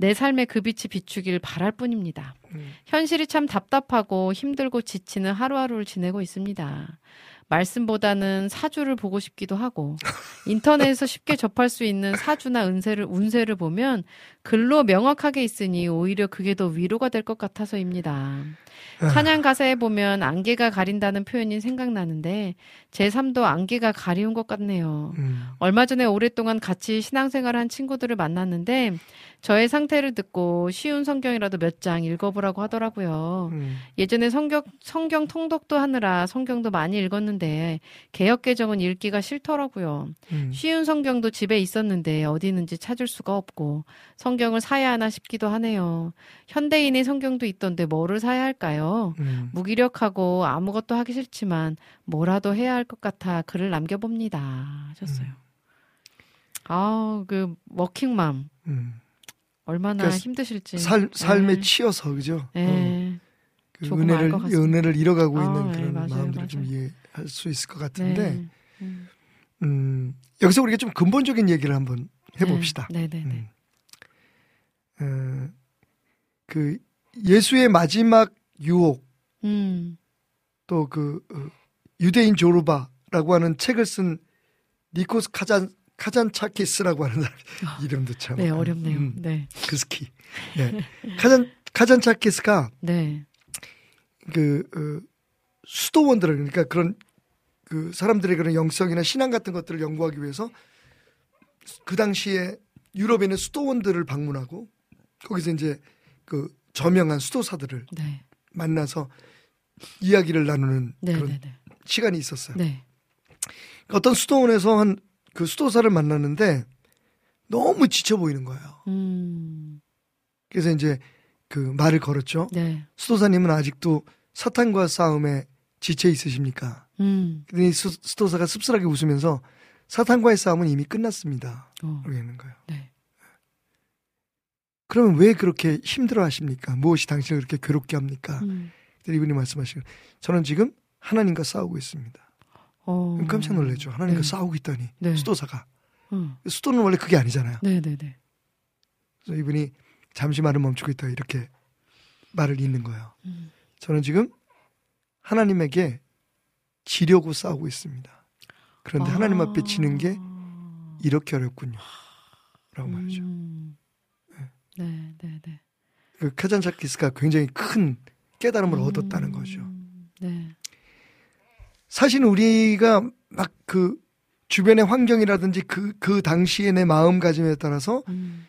내 삶에 그 빛이 비추길 바랄 뿐입니다. 음. 현실이 참 답답하고 힘들고 지치는 하루하루를 지내고 있습니다. 말씀보다는 사주를 보고 싶기도 하고 인터넷에서 쉽게 접할 수 있는 사주나 운세를 운세를 보면 글로 명확하게 있으니 오히려 그게 더 위로가 될 것 같아서입니다. 찬양 가사에 보면 안개가 가린다는 표현이 생각나는데 제 삶도 안개가 가리운 것 같네요. 음. 얼마 전에 오랫동안 같이 신앙생활한 친구들을 만났는데 저의 상태를 듣고 쉬운 성경이라도 몇 장 읽어보라고 하더라고요. 음. 예전에 성경, 성경 통독도 하느라 성경도 많이 읽었는데 하는데 개역 개정은 읽기가 싫더라고요. 음. 쉬운 성경도 집에 있었는데 어디 있는지 찾을 수가 없고 성 경을 사야 하나 싶기도 하네요. 현대인의 성경도 있던데 뭐를 사야 할까요? 음. 무기력하고 아무것도 하기 싫지만 뭐라도 해야 할 것 같아 글을 남겨봅니다. 하셨어요. 음. 아, 그 워킹맘 음. 얼마나 그러니까 힘드실지. 살 삶에 네. 치여서 그죠? 어. 네. 그 조금 은혜를. 은혜를 잃어가고 아, 있는 네, 그런 맞아요, 마음들을 좀 맞아요. 이해할 수 있을 것 같은데 네. 음. 음, 여기서 우리가 좀 근본적인 얘기를 한번 해봅시다. 네, 네, 네. 음. 어, 그 예수의 마지막 유혹 음. 또그 유대인 조르바라고 하는 책을 쓴 니코스 카잔 카잔차키스라고 하는 사람 이름도 참 네, 어렵네요. 음, 네. 그 스키 예. 카잔 카잔차키스가 네. 그 어, 수도원들을 그러니까 그런 그 사람들의 그런 영성이나 신앙 같은 것들을 연구하기 위해서 그 당시에 유럽에 있는 수도원들을 방문하고 거기서 이제 그 저명한 수도사들을 네. 만나서 이야기를 나누는 네, 그런 네, 네. 시간이 있었어요. 네. 어떤 수도원에서 한 그 수도사를 만났는데 너무 지쳐 보이는 거예요. 음. 그래서 이제 그 말을 걸었죠. 네. 수도사님은 아직도 사탄과 싸움에 지쳐 있으십니까? 음. 그랬더니 수, 수도사가 씁쓸하게 웃으면서 사탄과의 싸움은 이미 끝났습니다. 어. 그러고 있는 거예요. 네. 그러면 왜 그렇게 힘들어 하십니까? 무엇이 당신을 그렇게 괴롭게 합니까? 음. 이분이 말씀하시고 저는 지금 하나님과 싸우고 있습니다. 어. 깜짝 놀랐죠. 하나님과 네. 싸우고 있다니. 네. 수도사가. 음. 수도는 원래 그게 아니잖아요. 네, 네, 네. 그래서 이분이 잠시 말을 멈추고 있다가 이렇게 말을 잇는 거예요. 음. 저는 지금 하나님에게 지려고 싸우고 있습니다. 그런데 하나님 앞에 지는 게 이렇게 어렵군요. 라고 말이죠. 음. 네, 네, 네. 그 카잔차키스가 굉장히 큰 깨달음을 음. 얻었다는 거죠. 네. 사실 우리가 막 그 주변의 환경이라든지 그, 그 당시의 내 마음가짐에 따라서 음.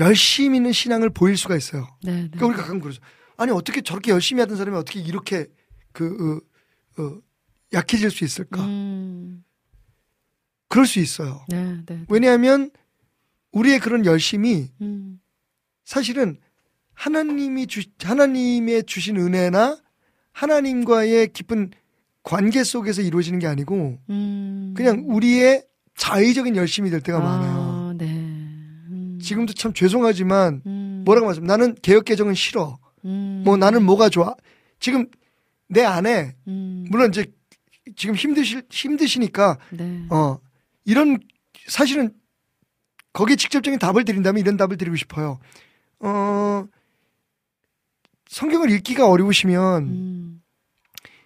열심히 있는 신앙을 보일 수가 있어요. 네, 네. 그러니까 우리가 가끔 그러죠. 아니, 어떻게 저렇게 열심히 하던 사람이 어떻게 이렇게 그, 어, 어, 약해질 수 있을까? 음. 그럴 수 있어요. 네, 네. 왜냐하면 우리의 그런 열심이 음. 사실은 하나님이 주, 하나님의 주신 은혜나 하나님과의 깊은 관계 속에서 이루어지는 게 아니고 음. 그냥 우리의 자의적인 열심이 될 때가 많아요. 아, 네. 음. 지금도 참 죄송하지만 음. 뭐라고 말씀? 나는 개혁 개정은 싫어. 음. 뭐 나는 뭐가 좋아? 지금 내 안에 음. 물론 이제 지금 힘드시 힘드시니까 네. 어 이런 사실은 거기에 직접적인 답을 드린다면 이런 답을 드리고 싶어요. 어 성경을 읽기가 어려우시면 음.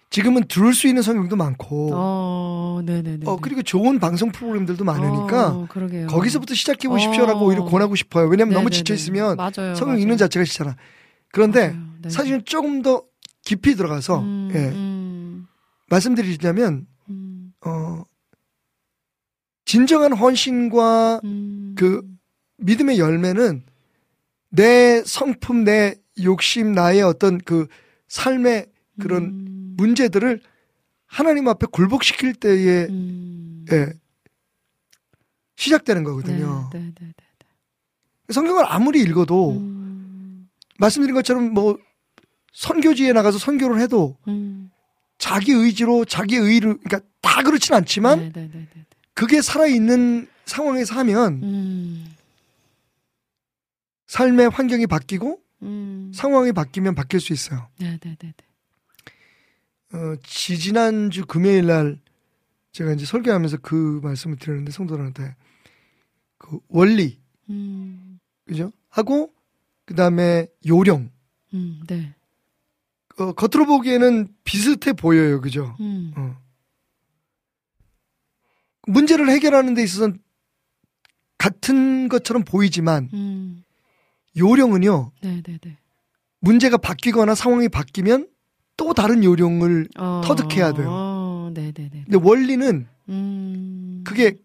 지금은 들을 수 있는 성경도 많고 어, 네, 네, 네. 어 그리고 좋은 방송 프로그램들도 많으니까 어, 그러게요. 거기서부터 시작해 보십시오라고 어. 오히려 권하고 싶어요. 왜냐면 너무 지쳐 네. 있으면. 성경 맞아요. 읽는 자체가 싫잖아. 그런데. 네. 사실은 조금 더 깊이 들어가서 음, 예, 음, 말씀드리자면 음, 어 진정한 헌신과 음. 그 믿음의 열매는 내 성품, 내 욕심, 나의 어떤 그 삶의 그런 음, 문제들을 하나님 앞에 굴복시킬 때에 음. 예, 시작되는 거거든요. 네, 네, 네, 네. 성경을 아무리 읽어도 음, 말씀드린 것처럼 뭐 선교지에 나가서 선교를 해도 음. 자기 의지로 자기 의를 그러니까 다 그렇진 않지만 네, 네, 네, 네, 네. 그게 살아 있는 상황에서 하면 음, 삶의 환경이 바뀌고 음. 상황이 바뀌면 바뀔 수 있어요. 네, 네, 네, 네. 어, 지지난주 금요일 날 제가 이제 설교하면서 그 말씀을 드렸는데 성도들한테 그 원리 음, 그죠? 하고 그 다음에 요령 음, 네. 어, 겉으로 보기에는 비슷해 보여요. 그죠? 음, 어. 문제를 해결하는 데 있어서는 같은 것처럼 보이지만 음. 요령은요. 네, 네, 네. 문제가 바뀌거나 상황이 바뀌면 또 다른 요령을 어, 터득해야 돼요. 어, 네, 네, 네. 근데 원리는 음. 그게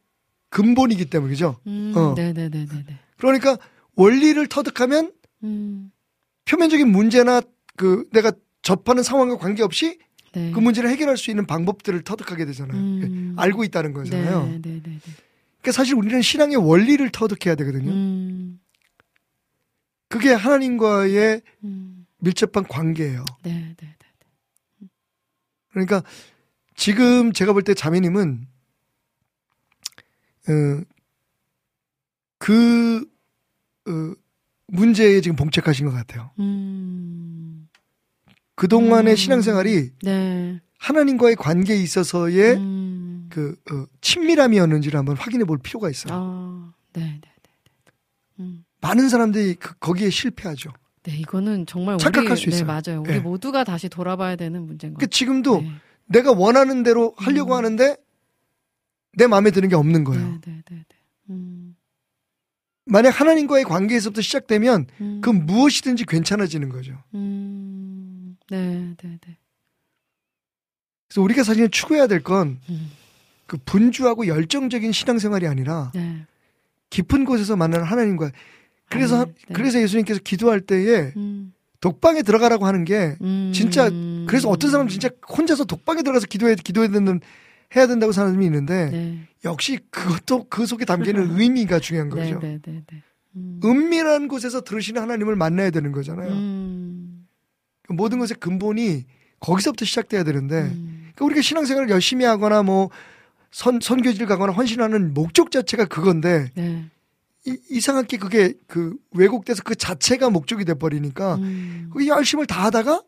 근본이기 때문에 그죠? 음, 어. 네, 네, 네, 네, 네. 그러니까 원리를 터득하면 음. 표면적인 문제나 그 내가 접하는 상황과 관계없이 네. 그 문제를 해결할 수 있는 방법들을 터득하게 되잖아요. 음. 알고 있다는 거잖아요. 네, 네, 네, 네. 그러니까 사실 우리는 신앙의 원리를 터득해야 되거든요. 음, 그게 하나님과의 음, 밀접한 관계예요. 네, 네, 네. 그러니까 지금 제가 볼 때 자매님은 어, 그 어, 문제에 지금 봉착하신 것 같아요. 음, 그 동안의 음. 신앙생활이 네. 하나님과의 관계에 있어서의 음, 그 어, 친밀함이었는지를 한번 확인해 볼 필요가 있어요. 아, 네, 네, 네, 네. 음. 많은 사람들이 그, 거기에 실패하죠. 네, 이거는 정말 착각할 우리, 수 있어요. 네, 맞아요. 우리 네. 모두가 다시 돌아봐야 되는 문제인 것그 같아요. 지금도 네. 내가 원하는 대로 하려고 음. 하는데 내 마음에 드는 게 없는 거예요. 네, 네, 네, 네. 음, 만약 하나님과의 관계에서부터 시작되면 음, 그 무엇이든지 괜찮아지는 거죠. 음, 네, 네, 네. 그래서 우리가 사실 추구해야 될건 음, 그 분주하고 열정적인 신앙생활이 아니라 네. 깊은 곳에서 만나는 하나님과 그래서 아멘. 네. 그래서 예수님께서 기도할 때에 음, 독방에 들어가라고 하는 게 음, 진짜 그래서 어떤 사람은 진짜 혼자서 독방에 들어가서 기도해 기도해야 되는 해야 된다고 사람이 있는데 네, 역시 그것도 그 속에 담기는 의미가 중요한 네, 거죠. 네, 네, 네. 음, 은밀한 곳에서 들으시는 하나님을 만나야 되는 거잖아요. 음, 그 모든 것의 근본이 거기서부터 시작돼야 되는데 음, 그러니까 우리가 신앙생활을 열심히 하거나 뭐 선, 선교지를 가거나 헌신하는 목적 자체가 그건데 네. 이, 이상하게 그게 그 왜곡돼서 그 자체가 목적이 돼 버리니까 음, 그 열심을 다 하다가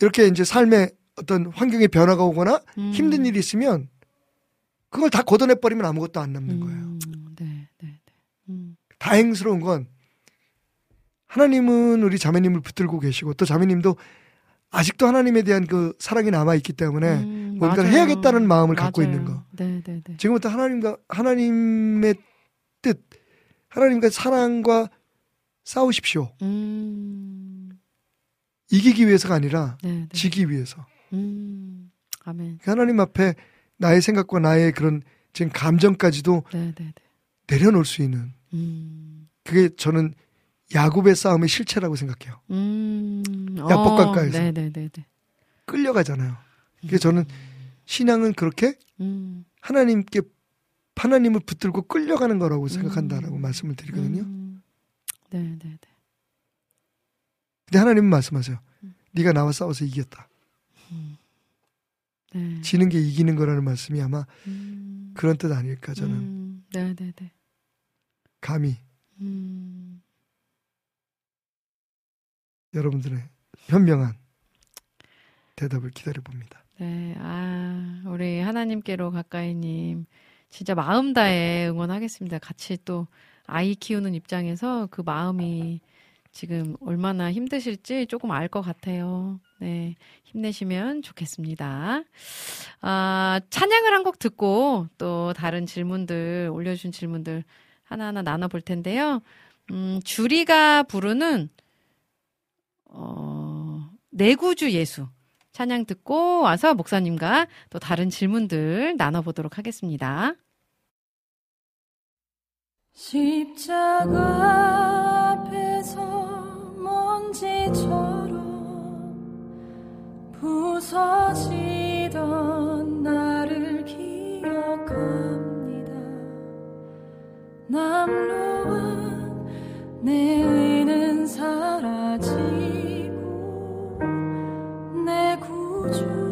이렇게 이제 삶의 어떤 환경의 변화가 오거나 음, 힘든 일이 있으면 그걸 다 걷어내 버리면 아무것도 안 남는 거예요. 음, 네, 네, 네. 음, 다행스러운 건 하나님은 우리 자매님을 붙들고 계시고 또 자매님도 아직도 하나님에 대한 그 사랑이 남아 있기 때문에 음, 뭔가를 맞아요. 해야겠다는 마음을 갖고 맞아요. 있는 거. 네, 네, 네. 지금부터 하나님과 하나님의 뜻, 하나님과 사랑과 싸우십시오. 음, 이기기 위해서가 아니라 네, 네. 지기 위해서. 음, 아멘. 하나님 앞에 나의 생각과 나의 그런 지금 감정까지도 네, 네, 네. 내려놓을 수 있는 음, 그게 저는 야곱의 싸움의 실체라고 생각해요. 음, 야복강가에서. 네. 끌려가잖아요. 그래서 저는 신앙은 그렇게 음, 하나님께 하나님을 붙들고 끌려가는 거라고 생각한다라고 말씀을 드리거든요. 음, 네, 네, 네. 근데 하나님은 말씀하세요. 네가 나와 싸워서 이겼다. 네. 지는 게 이기는 거라는 말씀이 아마 음, 그런 뜻 아닐까 저는 음, 네, 네, 네. 감히 음, 여러분들의 현명한 대답을 기다려 봅니다. 네, 아, 우리 하나님께로 가까이님, 진짜 마음 다해 응원하겠습니다. 같이 또 아이 키우는 입장에서 그 마음이 지금 얼마나 힘드실지 조금 알 것 같아요. 네, 힘내시면 좋겠습니다. 아, 찬양을 한 곡 듣고 또 다른 질문들, 올려주신 질문들 하나하나 나눠볼 텐데요. 음, 주리가 부르는, 어, 내구주 예수. 찬양 듣고 와서 목사님과 또 다른 질문들 나눠보도록 하겠습니다. 십자가 앞에서 먼지처럼 부서지던 나를 기억합니다. 남루한 내 의는 사라지고 내 구주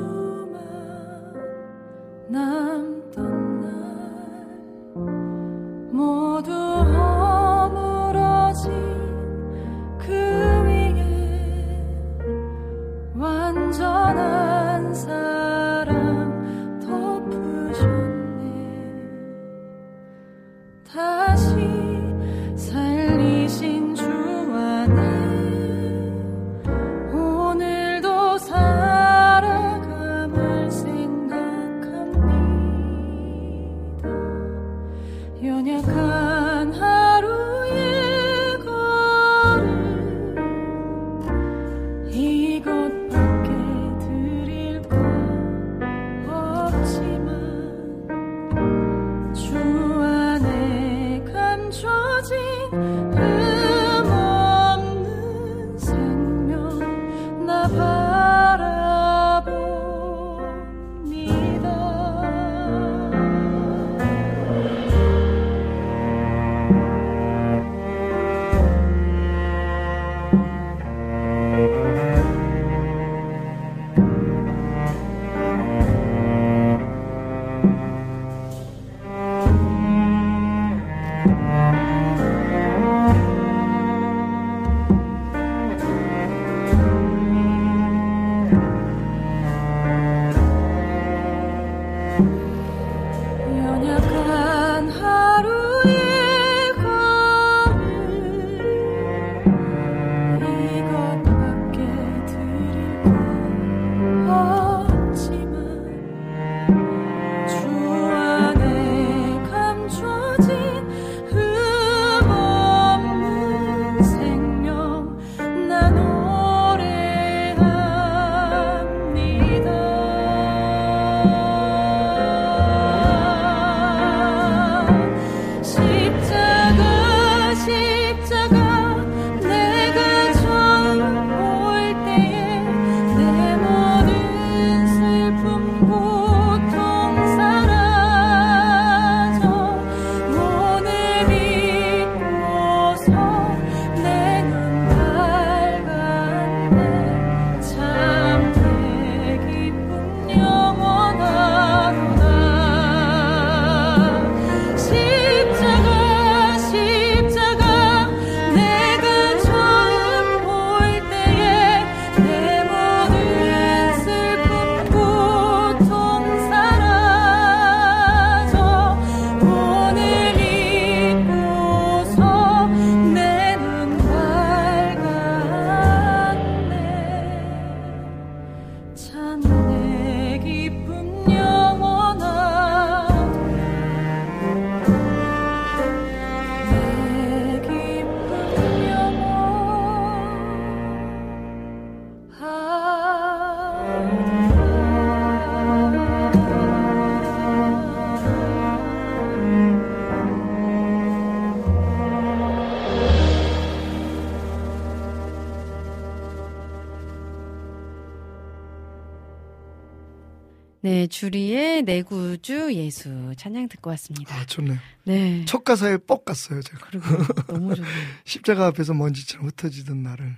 주리의 내구주 예수 찬양 듣고 왔습니다. 아, 좋네요. 네. 첫 가사에 뻑 갔어요, 제가. 그리고 너무 좋네요. 십자가 앞에서 먼지처럼 흩어지던 날을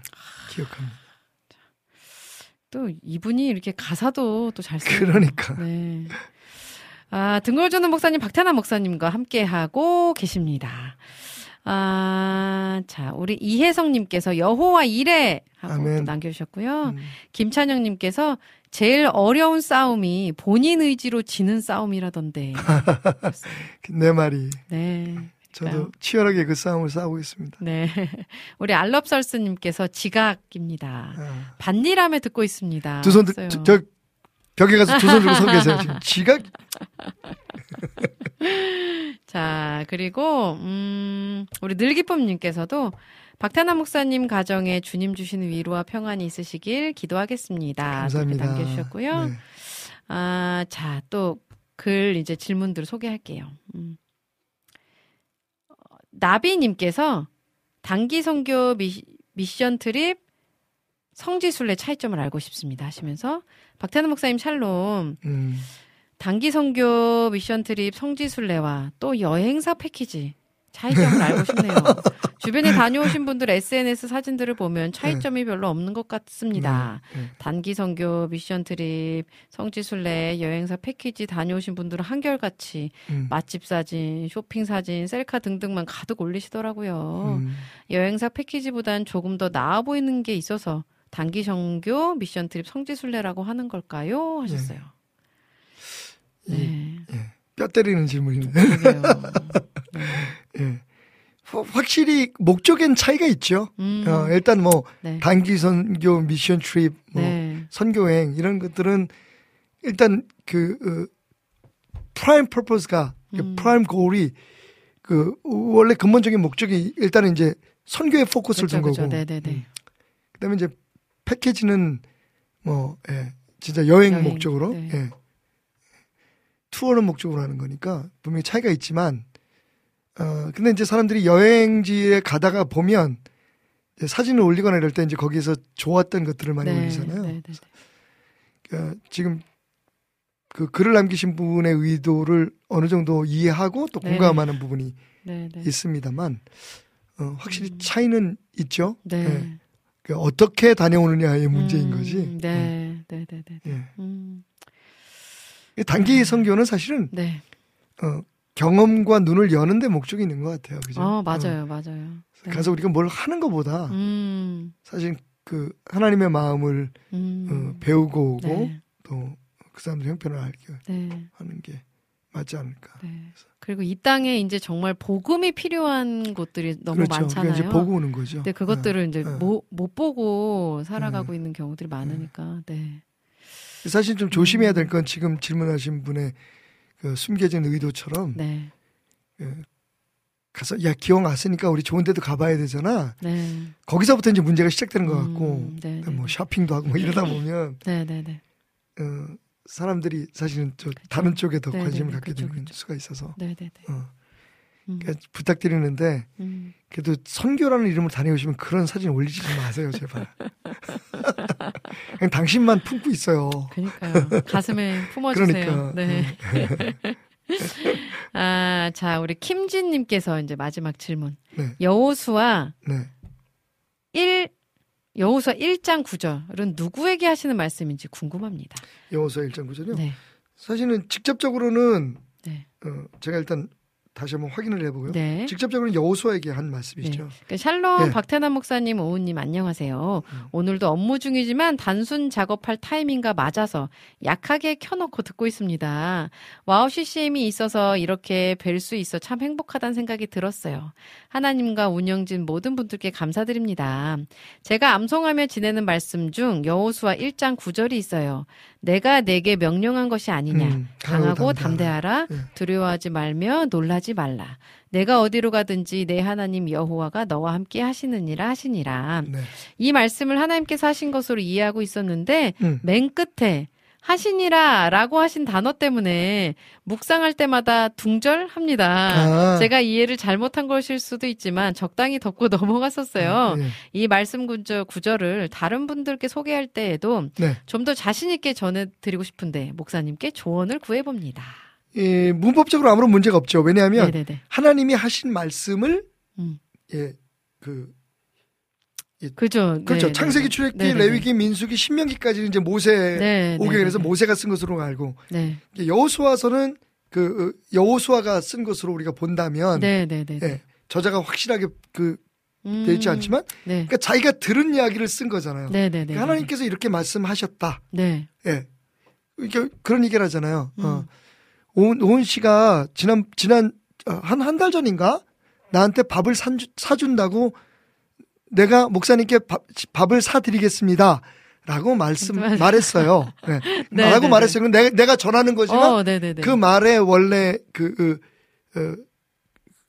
기억합니다. 또 이분이 이렇게 가사도 또 잘 쓰는 그러니까. 네. 아, 등골주는 목사님 박태남 목사님과 함께 하고 계십니다. 아, 자, 우리 이혜성님께서 여호와 이래 하고 남겨주셨고요. 음. 김찬영님께서 제일 어려운 싸움이 본인 의지로 지는 싸움이라던데. 내 말이. 네. 저도 그러니까요. 치열하게 그 싸움을 싸우고 있습니다. 네. 우리 알럽설스님께서 지각입니다. 아. 반일함에 듣고 있습니다. 두 손, 저 벽에 가서 두손 들고 서 계세요. 지금 지각 자, 그리고, 음, 우리 늘기쁨님께서도 박태남 목사님 가정에 주님 주시는 위로와 평안이 있으시길 기도하겠습니다. 감사합니다. 남겨주셨고요. 네. 아, 자, 또 글 이제 질문들 소개할게요. 음. 어, 나비님께서 단기 선교 미, 미션 트립 성지순례 차이점을 알고 싶습니다 하시면서 박태남 목사님 샬롬 음, 단기 선교 미션 트립 성지순례와 또 여행사 패키지 차이점을 알고 싶네요. 주변에 다녀오신 분들 SNS 사진들을 보면 차이점이 별로 없는 것 같습니다. 네, 네. 단기 선교 mission trip 성지순례 여행사 패키지 다녀오신 분들은 한결같이 음, 맛집 사진, 쇼핑 사진, 셀카 등등만 가득 올리시더라고요. 음. 여행사 패키지보단 조금 더 나아 보이는 게 있어서 단기 선교 mission trip 성지순례라고 하는 걸까요? 하셨어요. 네. 뼈 때리는 질문이네. 그러게요. 예. 화- 확실히 목적엔 차이가 있죠. 음, 어, 일단 뭐 네. 단기 선교 mission trip, 뭐 네. 선교행 이런 것들은 일단 그 어, prime purpose가 음. prime goal이 그 원래 근본적인 목적이 일단은 이제 선교에 포커스를 둔 그렇죠, 거고. 그렇죠. 네네네. 음. 그다음에 이제 패키지는 뭐 예, 진짜 여행, 여행, 목적으로 네. 예. 투어는 목적으로 하는 거니까 분명히 차이가 있지만 어 근데 이제 사람들이 여행지에 가다가 보면 사진을 올리거나 이럴 때 이제 거기서 좋았던 것들을 많이 올리잖아요. 네, 네, 네. 어, 지금 그 글을 남기신 분의 의도를 어느 정도 이해하고 또 네. 공감하는 부분이 네, 네. 있습니다만 어, 확실히 차이는 있죠. 네. 예. 그 어떻게 다녀오느냐의 문제인 음, 거지. 네, 네, 네, 네. 예. 음, 이 단기 선교는 사실은 네. 어, 경험과 눈을 여는데 목적이 있는 것 같아요. 그죠? 어, 맞아요, 맞아요. 어, 네. 가서 우리가 뭘 하는 것보다 음, 사실 그 하나님의 마음을 음. 어, 배우고 오고 네, 또그 사람들 형편을 알게 네, 하는 게 맞지 않을까. 네. 그리고 이 땅에 이제 정말 복음이 필요한 곳들이 너무 그렇죠. 많잖아요. 그러니까 이제 보고 오는 거죠. 근데 그것들을 이제 네. 못, 못 보고 살아가고 있는 경우들이 많으니까, 네. 사실 좀 조심해야 음. 될건 지금 질문하신 분의 그 숨겨진 의도처럼 네, 가서 야 기왕 왔으니까 우리 좋은 데도 가봐야 되잖아. 네. 거기서부터 이제 문제가 시작되는 것 같고 음, 네, 네. 뭐 쇼핑도 하고 뭐 이러다 보면 네, 네, 네. 어, 사람들이 사실은 저 다른 쪽에 더 네, 관심을 네, 네. 갖게 그쵸, 되는 그쵸. 수가 있어서 네, 네, 네. 어, 음, 그러니까 부탁드리는데 음. 그래도 선교라는 이름으로 다녀오시면 그런 사진 올리지 좀 마세요 제발. 그냥 당신만 품고 있어요. 그러니까요. 가슴에 품어주세요. 그러니까, 네. 아, 자, 우리 김진님께서 이제 마지막 질문. 네, 여호수아 네. 1, 여호수아 1장 9절은 누구에게 하시는 말씀인지 궁금합니다. 여호수아 1장 9절이요. 네. 사실은 직접적으로는 네. 어, 제가 일단 다시 한번 확인을 해보고요. 네. 직접적으로는 여호수아에게 한 말씀이시죠. 그 샬롬 네. 박태남 목사님, 오은님 안녕하세요. 음. 오늘도 업무 중이지만 단순 작업할 타이밍과 맞아서 약하게 켜놓고 듣고 있습니다. WOW CCM이 있어서 이렇게 뵐 수 있어 참 행복하다는 생각이 들었어요. 하나님과 운영진 모든 분들께 감사드립니다. 제가 암송하며 지내는 말씀 중 여호수아 1장 9절이 있어요. 내가 네게 명령한 것이 아니냐. 음, 강하고 강하고 담대하라. 네. 두려워하지 말며 놀라지 말라. 내가 어디로 가든지 내 하나님 여호와가 너와 함께 하시느니라 하시니라. 네. 이 말씀을 하나님께서 하신 것으로 이해하고 있었는데 음. 맨 끝에 하시니라 라고 하신 단어 때문에 묵상할 때마다 둥절합니다. 아. 제가 이해를 잘못한 것일 수도 있지만 적당히 덮고 넘어갔었어요. 예. 이 말씀 구절, 구절을 다른 분들께 소개할 때에도 네. 좀더 자신있게 전해드리고 싶은데 목사님께 조언을 구해봅니다. 예, 문법적으로 아무런 문제가 없죠. 왜냐하면 네네네. 하나님이 하신 말씀을 음. 예, 그 그죠. 그렇죠. 네네네. 창세기, 출애굽기, 네네네. 레위기, 민수기, 신명기까지는 이제 모세 네, 오경에서. 모세가 쓴 것으로 알고 네. 여호수아서는 그 어, 여호수아가 쓴 것으로 우리가 본다면 네네네. 예, 저자가 확실하게 그 음. 되어 있지 않지만 네. 그러니까 자기가 들은 이야기를 쓴 거잖아요. 그러니까 하나님께서 이렇게 말씀하셨다. 네. 예. 이게 그런 얘기를 하잖아요. 음. 어. 오은, 오은 씨가 지난 지난 어, 한한 달 전인가 나한테 밥을 산, 사준다고 내가 목사님께 밥, 밥을 사드리겠습니다. 라고 말씀. 말했어요. 예. 네, 라고 네, 말했어요. 내가, 내가 전하는 거지만 어. 그 말의 원래 그, 그, 어,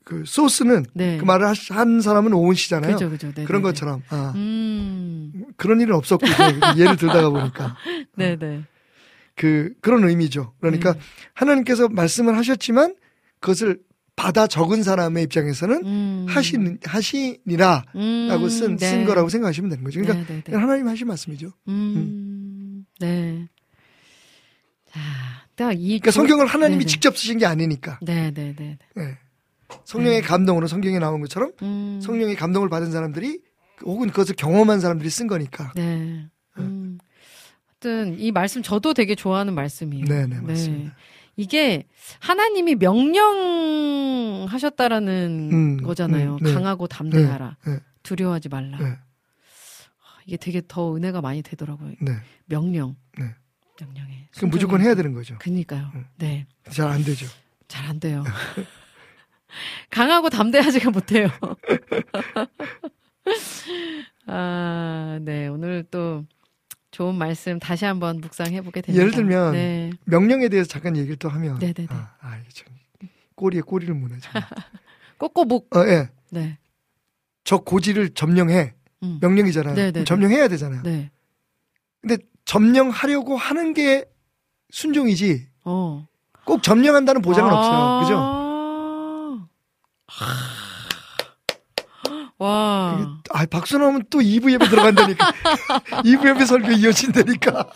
그 소스는 네. 그 말을 하- 한 사람은 오은 씨잖아요. 그죠, 그죠. 그런 것처럼 아, 음. 그런 일은 없었고 예를 들다가 보니까 네 네. 그 그런 의미죠. 그러니까 네. 하나님께서 말씀을 하셨지만 그것을 받아 적은 사람의 입장에서는 음. 하신 하시니라라고 음, 쓴, 네. 쓴 거라고 생각하시면 되는 거죠. 그러니까 네네네. 하나님 하신 말씀이죠. 음. 네. 자, 딱이 그러니까 성경을 하나님이 네네. 직접 쓰신 게 아니니까. 네 네네. 예. 성령의 감동으로 성경에 나온 것처럼 음. 성령의 감동을 받은 사람들이 혹은 그것을 경험한 사람들이 쓴 거니까. 네. 음. 하여튼 이 말씀 저도 되게 좋아하는 말씀이에요. 네네 맞습니다. 이게 하나님이 명령하셨다라는 음, 거잖아요. 음, 네. 강하고 담대하라. 네, 네. 두려워하지 말라. 네. 이게 되게 더 은혜가 많이 되더라고요. 네. 명령. 네. 명령에. 그럼 무조건 해야 되는 거죠. 그니까요. 음. 네. 잘 안 되죠. 잘 안 돼요. 강하고 담대하지가 못해요. 아, 네. 오늘 또 좋은 말씀 다시 한번 묵상해 보게 됩니다. 예를 들면 네. 명령에 대해서 잠깐 얘기를 또 하면 네네네. 아, 아 이게 참 꼬리에 꼬리를 무네. 정말. 꼬꼬목. 어, 예. 네. 저 고지를 점령해. 음. 명령이잖아요. 그럼 점령해야 되잖아요. 네. 근데 점령하려고 하는 게 순종이지 어. 꼭 점령한다는 보장은 아. 없어요. 그죠? 와. 아, 박수 나오면 또 2부 예배 들어간다니까. 2부 예배 설교 이어진다니까.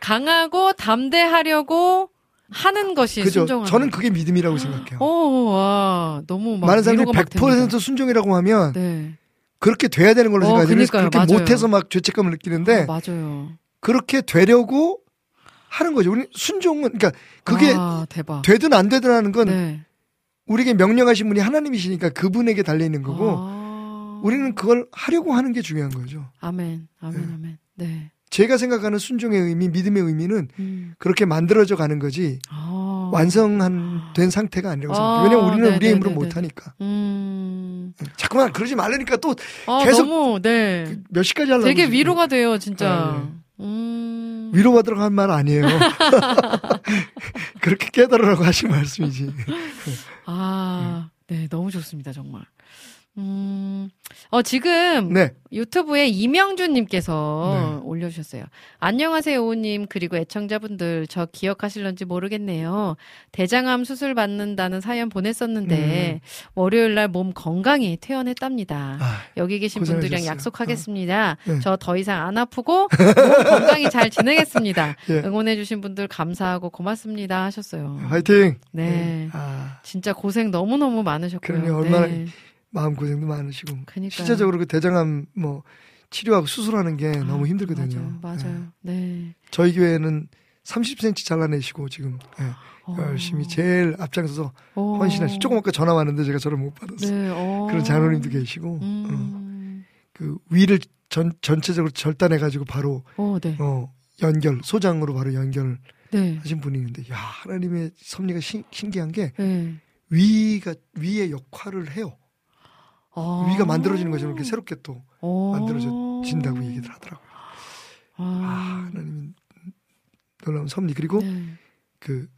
강하고 담대하려고 하는 것이 그죠? 순종하는. 저는 그게 믿음이라고 생각해요. 오, 와. 너무 막 많은 사람들이 위로가 막100% 됩니다. 순종이라고 하면 네. 그렇게 돼야 되는 걸로 어, 생각해요. 그래서 그러니까요. 그렇게. 못해서 막 죄책감을 느끼는데 어, 맞아요. 그렇게 되려고 하는 거죠. 우리 순종은 그러니까 그게 아, 대박. 되든 안 되든 하는 건 네. 우리에게 명령하신 분이 하나님이시니까 그분에게 달려 있는 거고 아. 우리는 그걸 하려고 하는 게 중요한 거죠. 아멘, 아멘, 아멘. 네. 제가 생각하는 순종의 의미, 믿음의 의미는 음. 그렇게 만들어져 가는 거지 아. 완성한 된 상태가 아니라고 아, 생각해요. 왜냐면 우리는 우리의 네네네네. 힘으로 못 하니까. 음. 자꾸만 그러지 말라니까 또 아, 계속 너무, 네. 그몇 시까지 하려고 되게 지금. 위로가 돼요, 진짜. 네. 음. 위로받으라고 한말 아니에요. 그렇게 깨달으라고 하신 말씀이지. 아, 네, 너무 좋습니다, 정말. 음, 어, 지금 네. 유튜브에 이명준님께서 네. 올려주셨어요. 안녕하세요, 오님. 그리고 애청자분들, 저 기억하실런지 모르겠네요. 대장암 수술 받는다는 사연 보냈었는데, 월요일 날 몸 건강히 퇴원했답니다. 아, 여기 계신 분들이랑 고생하셨어요. 약속하겠습니다. 네. 저더 이상 안 아프고, 몸 건강히 잘 지내겠습니다. 예. 응원해주신 분들 감사하고 고맙습니다. 하셨어요. 화이팅! 네. 아, 진짜 고생 너무 너무 많으셨고요. 그럼요. 얼마나 네. 마음 고생도 많으시고. 그니까요. 실제적으로 그 대장암 뭐 치료하고 수술하는 게 너무 힘들거든요. 맞아요. 맞아요. 예. 네. 저희 교회는 30cm 잘라내시고 지금 예, 어. 열심히 제일 앞장서서 어. 헌신하시. 조금 아까 전화 왔는데 제가 전화 못 받았어요. 네. 어. 그런 장로님도 계시고 어, 음. 그 위를 전 전체적으로 절단해 가지고 바로 어, 네. 어 연결 소장으로 바로 연결 네. 하신 분이 있는데 야 하나님의 섭리가 신, 신기한 게 네. 위가 위의 역할을 해요. 아. 위가 만들어지는 것처럼 이렇게 새롭게 또 어. 만들어진다고 얘기들 하더라고요. 아, 아. 하나님은 놀라운 섭리 그리고 네. 그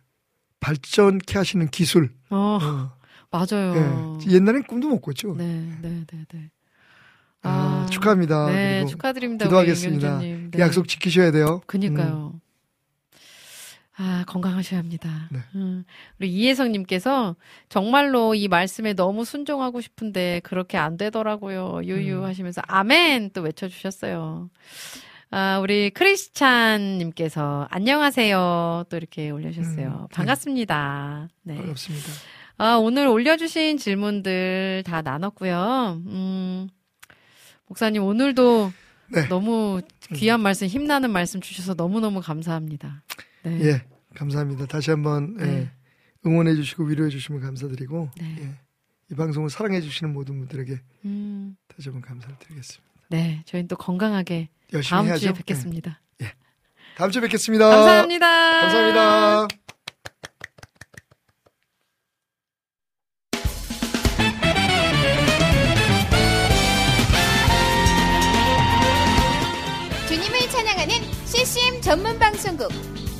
발전케 하시는 기술. 어, 어, 맞아요. 예. 옛날엔 꿈도 못 꿨죠. 네, 네, 네, 네. 아, 축하합니다. 네, 축하드립니다. 기도하겠습니다. 그 약속 지키셔야 돼요. 그니까요. 아, 건강하셔야 합니다. 네. 음, 우리 이혜성님께서 정말로 이 말씀에 너무 순종하고 싶은데 그렇게 안 되더라고요. 유유 음. 하시면서 아멘 또 외쳐주셨어요. 아, 우리 크리스찬님께서 안녕하세요. 또 이렇게 올려주셨어요. 음, 네. 반갑습니다. 네. 반갑습니다. 아, 오늘 올려주신 질문들 다 나눴고요. 음, 목사님 오늘도 네. 너무 귀한 말씀, 힘나는 말씀 주셔서 너무너무 감사합니다. 네. 예, 감사합니다. 다시 한번 예, 네. 응원해 주시고 위로해 주시면 감사드리고 네. 예, 이 방송을 사랑해 주시는 모든 분들에게 음, 다시 한번 감사를 드리겠습니다. 네. 저희는 또 건강하게 열심히 다음 해야죠. 주에 뵙겠습니다. 예. 다음 주에 뵙겠습니다. 감사합니다. 감사합니다. 주님을 찬양하는 CCM 전문 방송국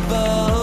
마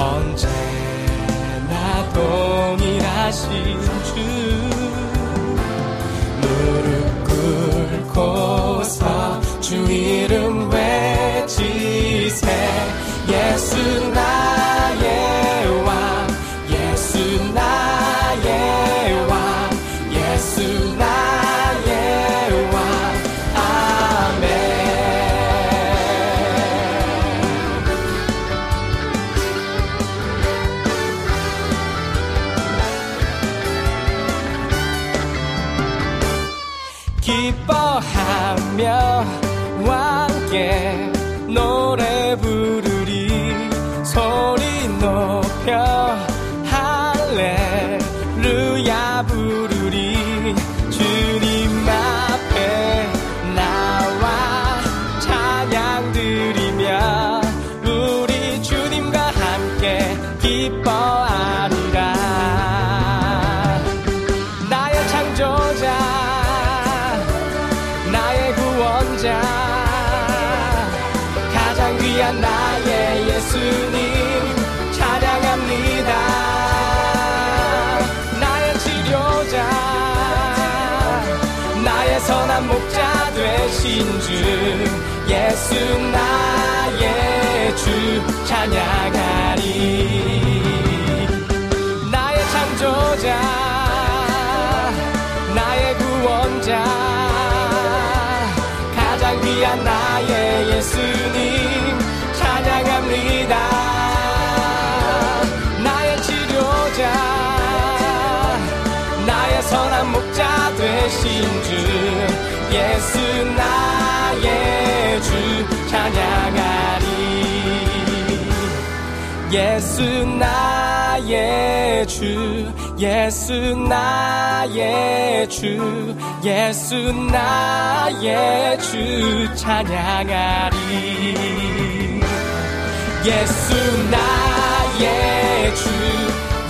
언제나 동일하신 주. 무릎 꿇고서 주 이름 외치세. 예수 나의 주 찬양하리. 예수 나의 주 예수 나의 주 예수 나의 주 찬양하리. 예수 나의 주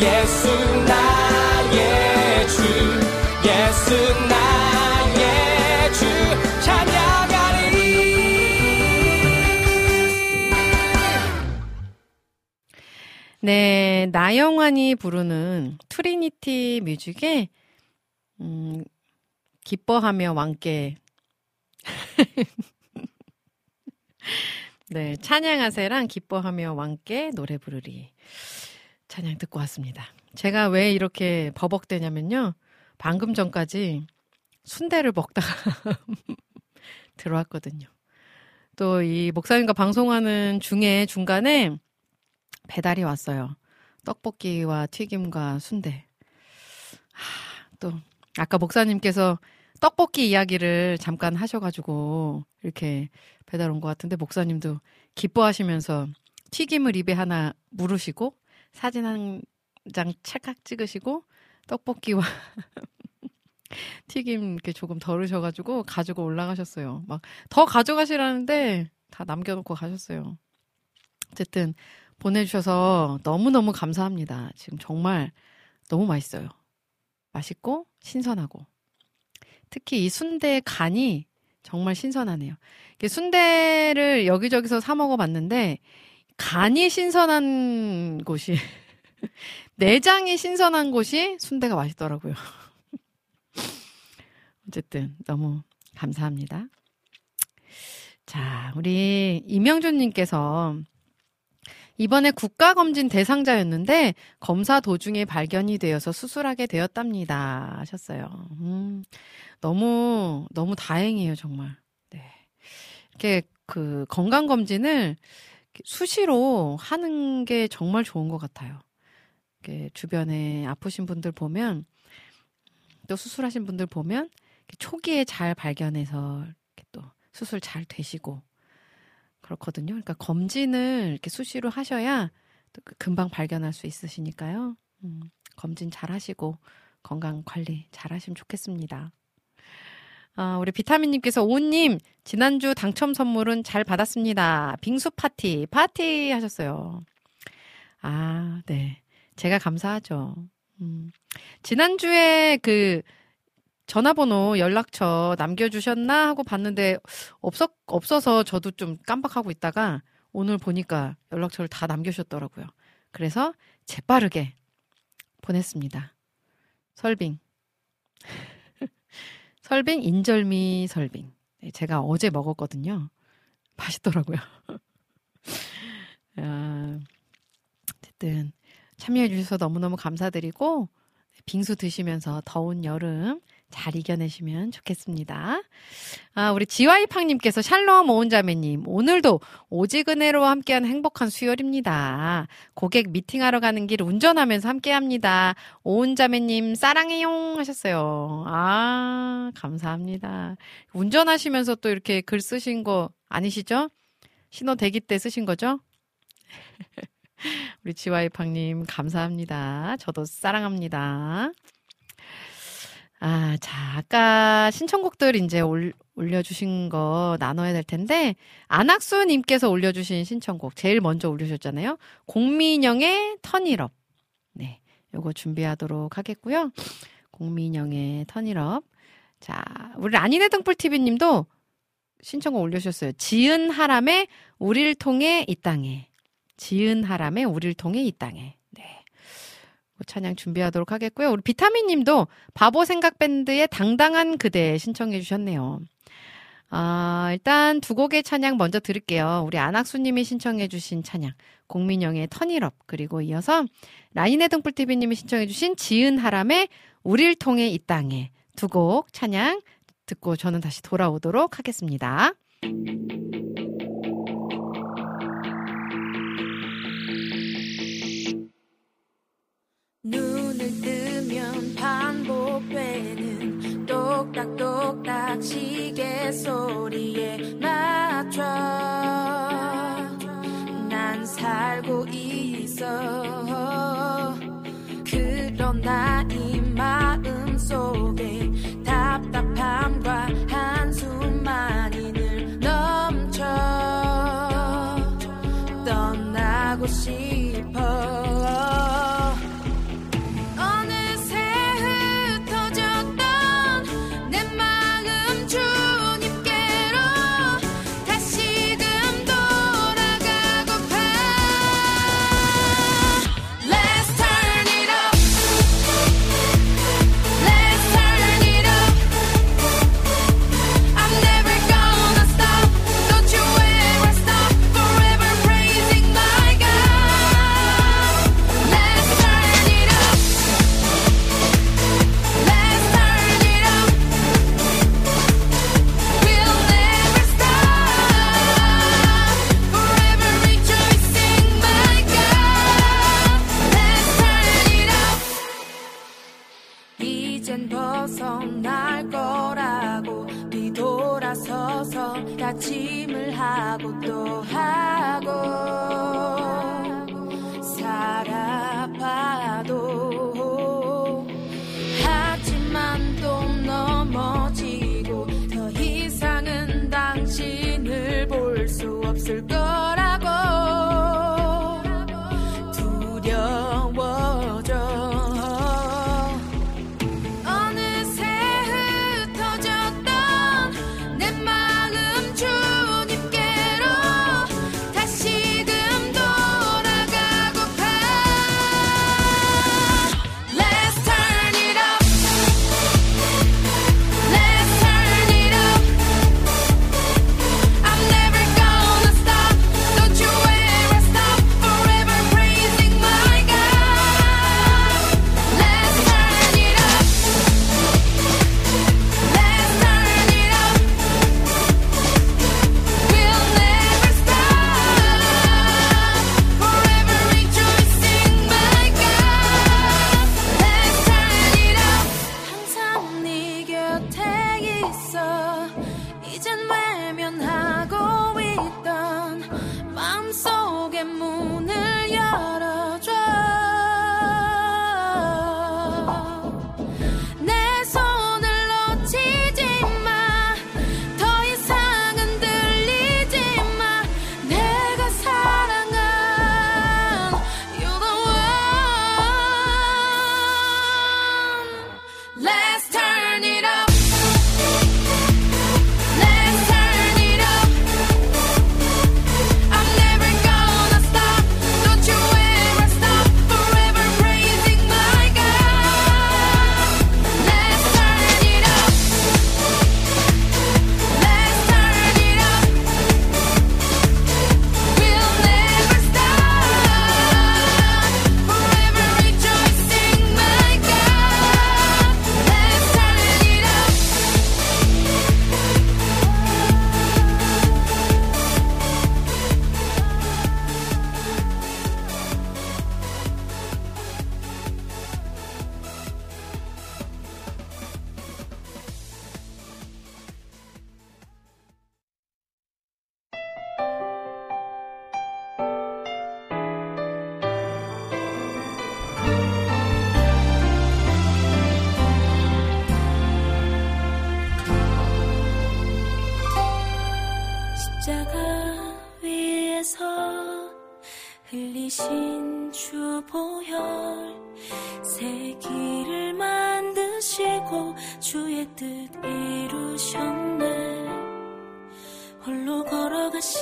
예수 나의 주 예수 나의 네, 나영환이 부르는 Trinity Music의 음, 기뻐하며 왕께 네, 찬양하세랑 기뻐하며 왕께 노래 부르리 찬양 듣고 왔습니다. 제가 왜 이렇게 버벅대냐면요. 방금 전까지 순대를 먹다가 들어왔거든요. 또 이 목사님과 방송하는 중에 중간에 배달이 왔어요. 떡볶이와 튀김과 순대. 하, 또 아까 목사님께서 떡볶이 이야기를 잠깐 하셔가지고 이렇게 배달 온 것 같은데 목사님도 기뻐하시면서 튀김을 입에 하나 물으시고 사진 한 장 찰칵 찍으시고 떡볶이와 튀김 이렇게 조금 덜으셔가지고 가지고 올라가셨어요. 막 더 가져가시라는데 다 남겨놓고 가셨어요. 어쨌든 보내주셔서 너무너무 감사합니다. 지금 정말 너무 맛있어요. 맛있고 신선하고. 특히 이 순대 간이 정말 신선하네요. 이게 순대를 여기저기서 사 먹어봤는데 간이 신선한 곳이 내장이 신선한 곳이 순대가 맛있더라고요. 어쨌든 너무 감사합니다. 자, 우리 이명준님께서 이번에 국가검진 대상자였는데 검사 도중에 발견이 되어서 수술하게 되었답니다. 하셨어요. 음, 너무, 너무 다행이에요, 정말. 네. 이렇게 그 건강검진을 수시로 하는 게 정말 좋은 것 같아요. 주변에 아프신 분들 보면 또 수술하신 분들 보면 초기에 잘 발견해서 이렇게 또 수술 잘 되시고 그렇거든요. 그러니까 검진을 이렇게 수시로 하셔야 또 금방 발견할 수 있으시니까요. 음, 검진 잘 하시고 건강 관리 잘 하시면 좋겠습니다. 아, 우리 비타민님께서 오님 지난주 당첨 선물은 잘 받았습니다. 빙수 파티 파티 하셨어요. 아, 네. 제가 감사하죠. 음. 지난주에 그 전화번호 연락처 남겨주셨나 하고 봤는데 없었 없어서 저도 좀 깜빡하고 있다가 오늘 보니까 연락처를 다 남겨주셨더라고요. 그래서 재빠르게 보냈습니다. 설빙. 설빙, 인절미 설빙. 네, 제가 어제 먹었거든요. 맛있더라고요. 아, 어쨌든 참여해 주셔서 너무너무 감사드리고, 빙수 드시면서 더운 여름 잘 이겨내시면 좋겠습니다. 아, 우리 지와이팡님께서 샬롬 오은자매님, 오늘도 오지근해로 함께한 행복한 수요일입니다. 고객 미팅하러 가는 길 운전하면서 함께 합니다. 오은자매님, 사랑해용 하셨어요. 아, 감사합니다. 운전하시면서 또 이렇게 글 쓰신 거 아니시죠? 신호 대기 때 쓰신 거죠? 우리 지와이팡님, 감사합니다. 저도 사랑합니다. 아, 자, 아까 신청곡들 이제 올, 올려주신 거 나눠야 될 텐데, 안학수님께서 올려주신 신청곡, 제일 먼저 올려주셨잖아요. 공민영의 턴일업. 네, 요거 준비하도록 하겠고요. 공민영의 턴일업. 자, 우리 라니네 등불TV님도 신청곡 올려주셨어요. 지은 하람의 우릴 통해 이 땅에. 지은 하람의 우릴 통해 이 땅에. 네. 찬양 준비하도록 하겠고요. 우리 비타민 님도 바보 생각 밴드의 당당한 그대 신청해 주셨네요. 아, 일단 두 곡의 찬양 먼저 들을게요. 우리 안학수 님이 신청해 주신 찬양. 공민영의 턴일업. 그리고 이어서 라인의 등불TV 님이 신청해 주신 지은 하람의 우릴 통해 이 땅에 두 곡 찬양 듣고 저는 다시 돌아오도록 하겠습니다. 눈을 뜨면 반복되는 똑딱똑딱 시계 소리에 맞춰. 난 살고 있어. 그러나 이 마음 속에 답답함과 한숨만이 늘 넘쳐. 떠나고 싶어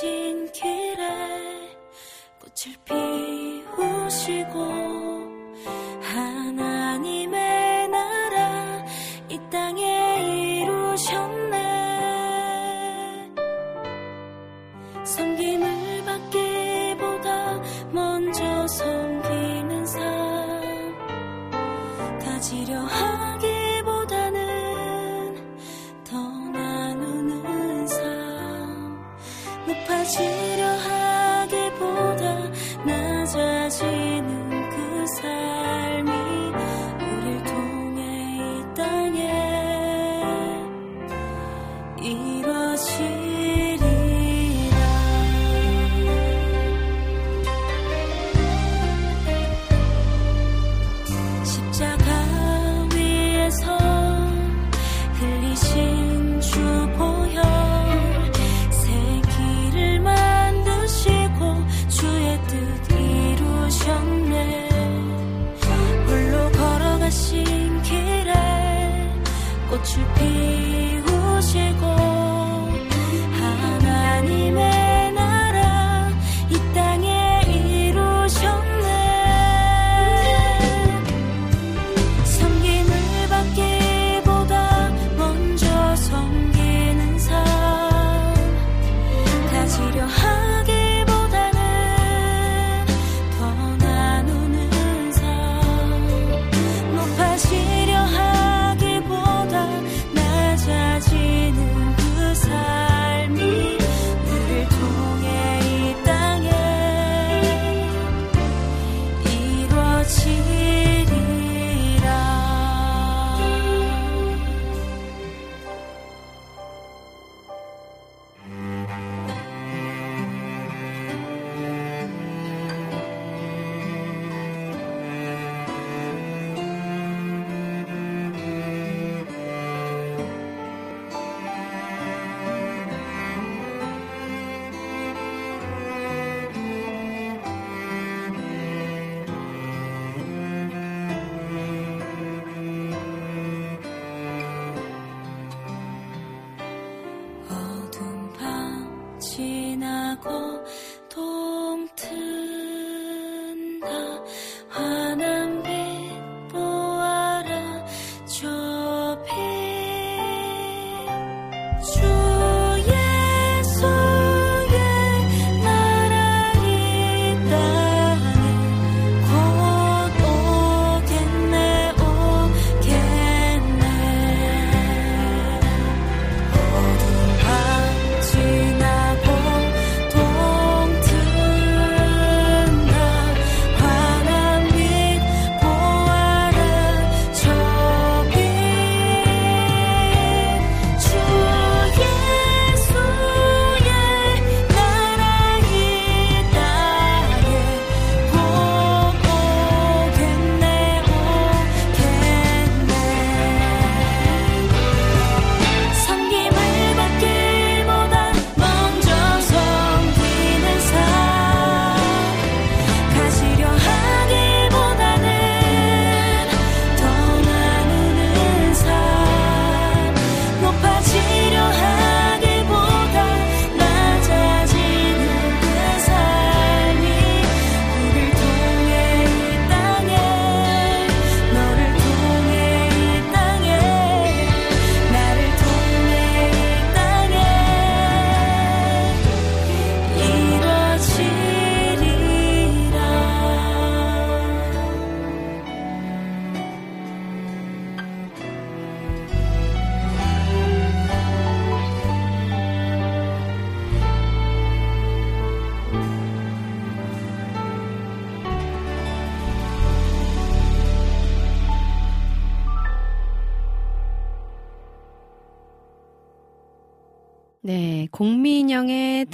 걸어가신 길에 꽃을 피우시고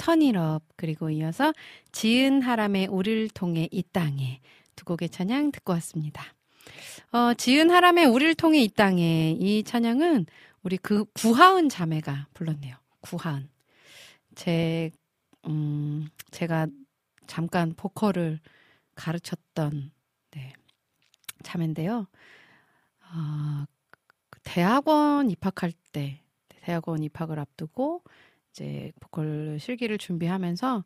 턴일업 그리고 이어서 지은 하람의 우리를 통해 이 땅에 두 곡의 찬양 듣고 왔습니다. 어, 지은 하람의 우리를 통해 이 땅에 이 찬양은 우리 그 구하은 자매가 불렀네요. 구하은. 제, 음, 제가 잠깐 보컬을 가르쳤던, 네, 자매인데요. 아, 그 대학원 입학할 때, 대학원 입학을 앞두고, 이제 보컬 실기를 준비하면서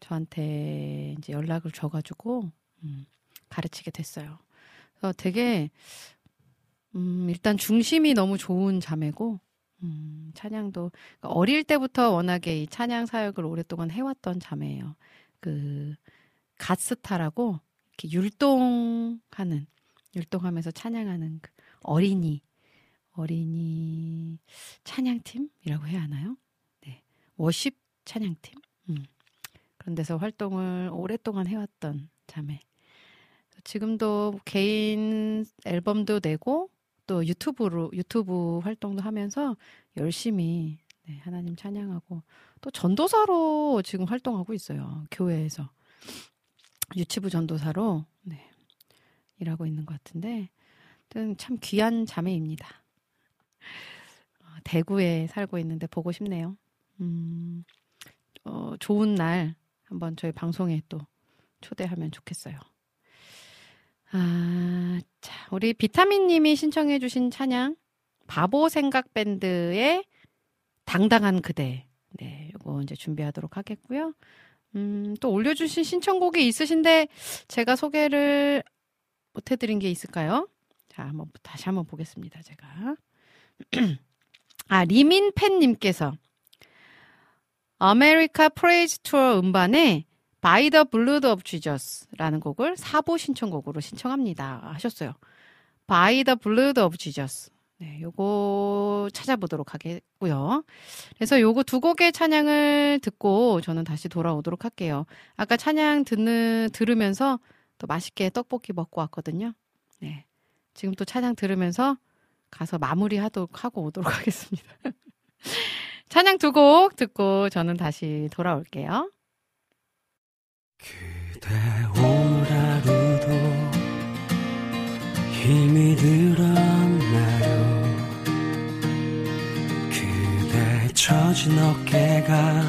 저한테 이제 연락을 줘가지고, 음, 가르치게 됐어요. 그래서 되게, 음, 일단 중심이 너무 좋은 자매고, 음, 찬양도, 그러니까 어릴 때부터 워낙에 이 찬양 사역을 오랫동안 해왔던 자매예요. 그, 갓스타라고, 이렇게 율동하는, 율동하면서 찬양하는 그 어린이, 어린이 찬양팀이라고 해야 하나요? 네. 워십 찬양팀? 음. 그런 데서 활동을 오랫동안 해왔던 자매. 지금도 개인 앨범도 내고 또 유튜브로 유튜브 활동도 하면서 열심히 네, 하나님 찬양하고 또 전도사로 지금 활동하고 있어요. 교회에서 유치부 전도사로 네, 일하고 있는 것 같은데 참 귀한 자매입니다. 어, 대구에 살고 있는데 보고 싶네요. 음, 어, 좋은 날 한번 저희 방송에 또 초대하면 좋겠어요. 아, 자, 우리 비타민 님이 신청해 주신 찬양 바보 생각 밴드의 당당한 그대. 네, 요거 이제 준비하도록 하겠고요. 음, 또 올려주신 신청곡이 있으신데 제가 소개를 못 해드린 게 있을까요? 자, 한번 다시 한번 보겠습니다. 제가 아 리민 팬님께서 America Praise Tour 음반에 By the Blood of Jesus라는 곡을 사부 신청곡으로 신청합니다 하셨어요. By the Blood of Jesus. 네, 요거 찾아보도록 하겠고요. 그래서 요거 두 곡의 찬양을 듣고 저는 다시 돌아오도록 할게요. 아까 찬양 듣는 들으면서 또 맛있게 떡볶이 먹고 왔거든요. 네. 지금 또 찬양 들으면서 가서 마무리하도록 하고 오도록 하겠습니다. 찬양 두 곡 듣고 저는 다시 돌아올게요. 그대 오늘 하루도 힘이 들었나요 그대 처진 어깨가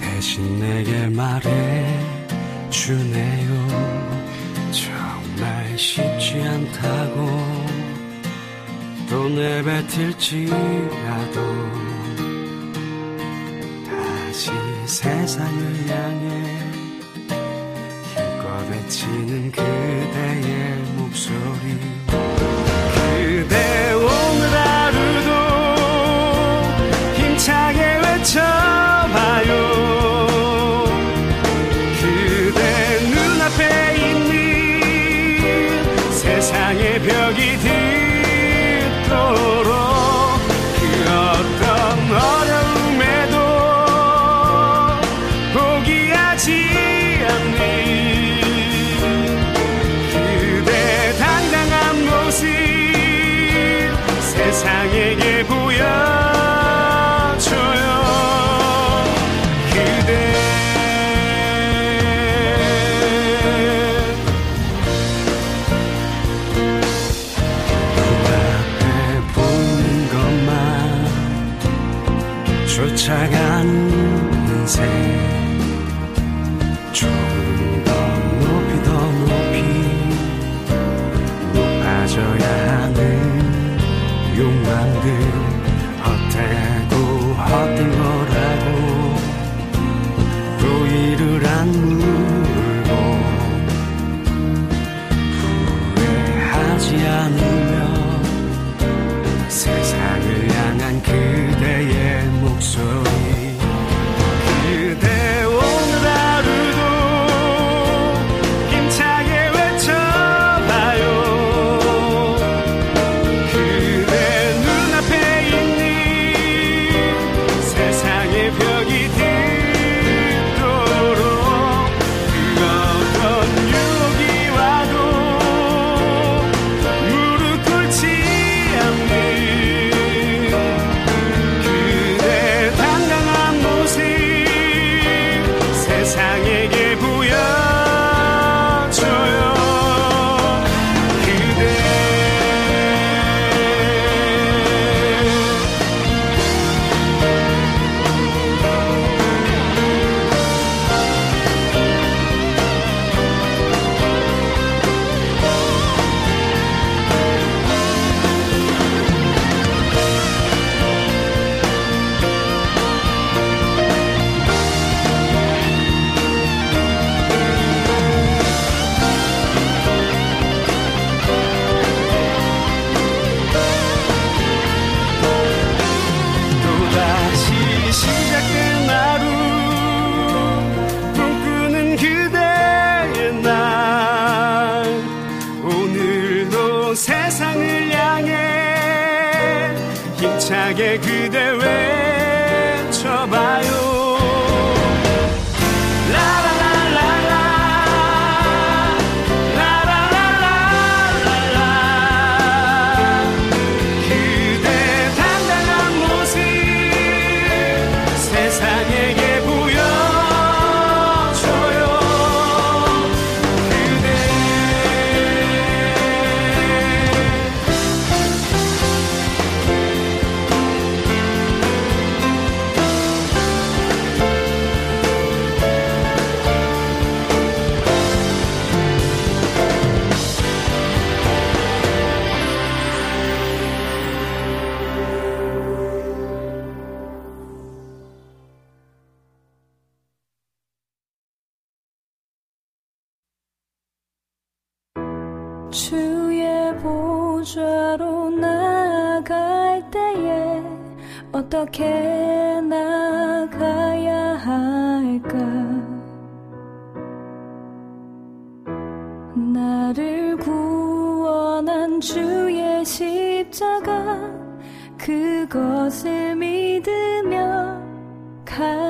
대신 내게 말해 주네요 정말 쉽지 않다고 또 내뱉을지라도 다시 세상을 향해 힘껏 외치는 그대의 목소리 주의 보좌로 나갈 때에 어떻게 나가야 할까? 나를 구원한 주의 십자가 그것을 믿으며 가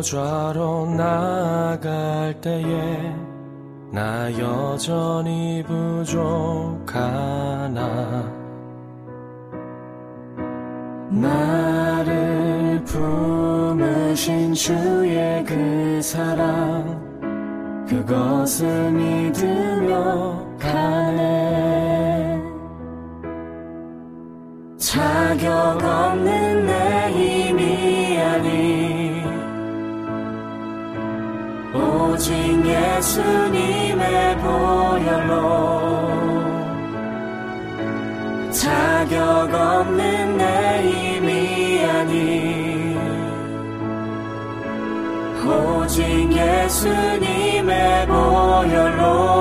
보좌로 나갈 때에 나 여전히 부족하나? 나를 품으신 주의 그 사랑 그것을 믿으며 가네. 자격 없는 오직 예수님의 보혈로 자격 없는 내 힘이 아니 오직 예수님의 보혈로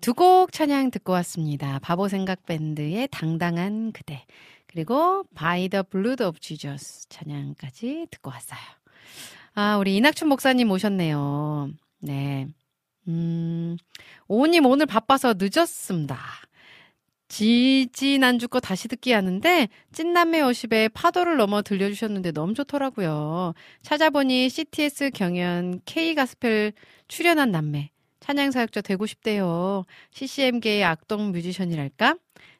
두 곡 찬양 듣고 왔습니다. 바보 생각 밴드의 당당한 그대. 그리고 By the Blood of Jesus 찬양까지 듣고 왔어요. 아, 우리 이낙춘 목사님 오셨네요. 네. 음, 오님 오늘 바빠서 늦었습니다. 지지난주 거 다시 듣기 하는데 찐남매 워십에 파도를 넘어 들려주셨는데 너무 좋더라고요. 찾아보니 CTS 경연 K 가스펠 출연한 남매 찬양 사역자 되고 싶대요. CCM계의 악동 뮤지션이랄까?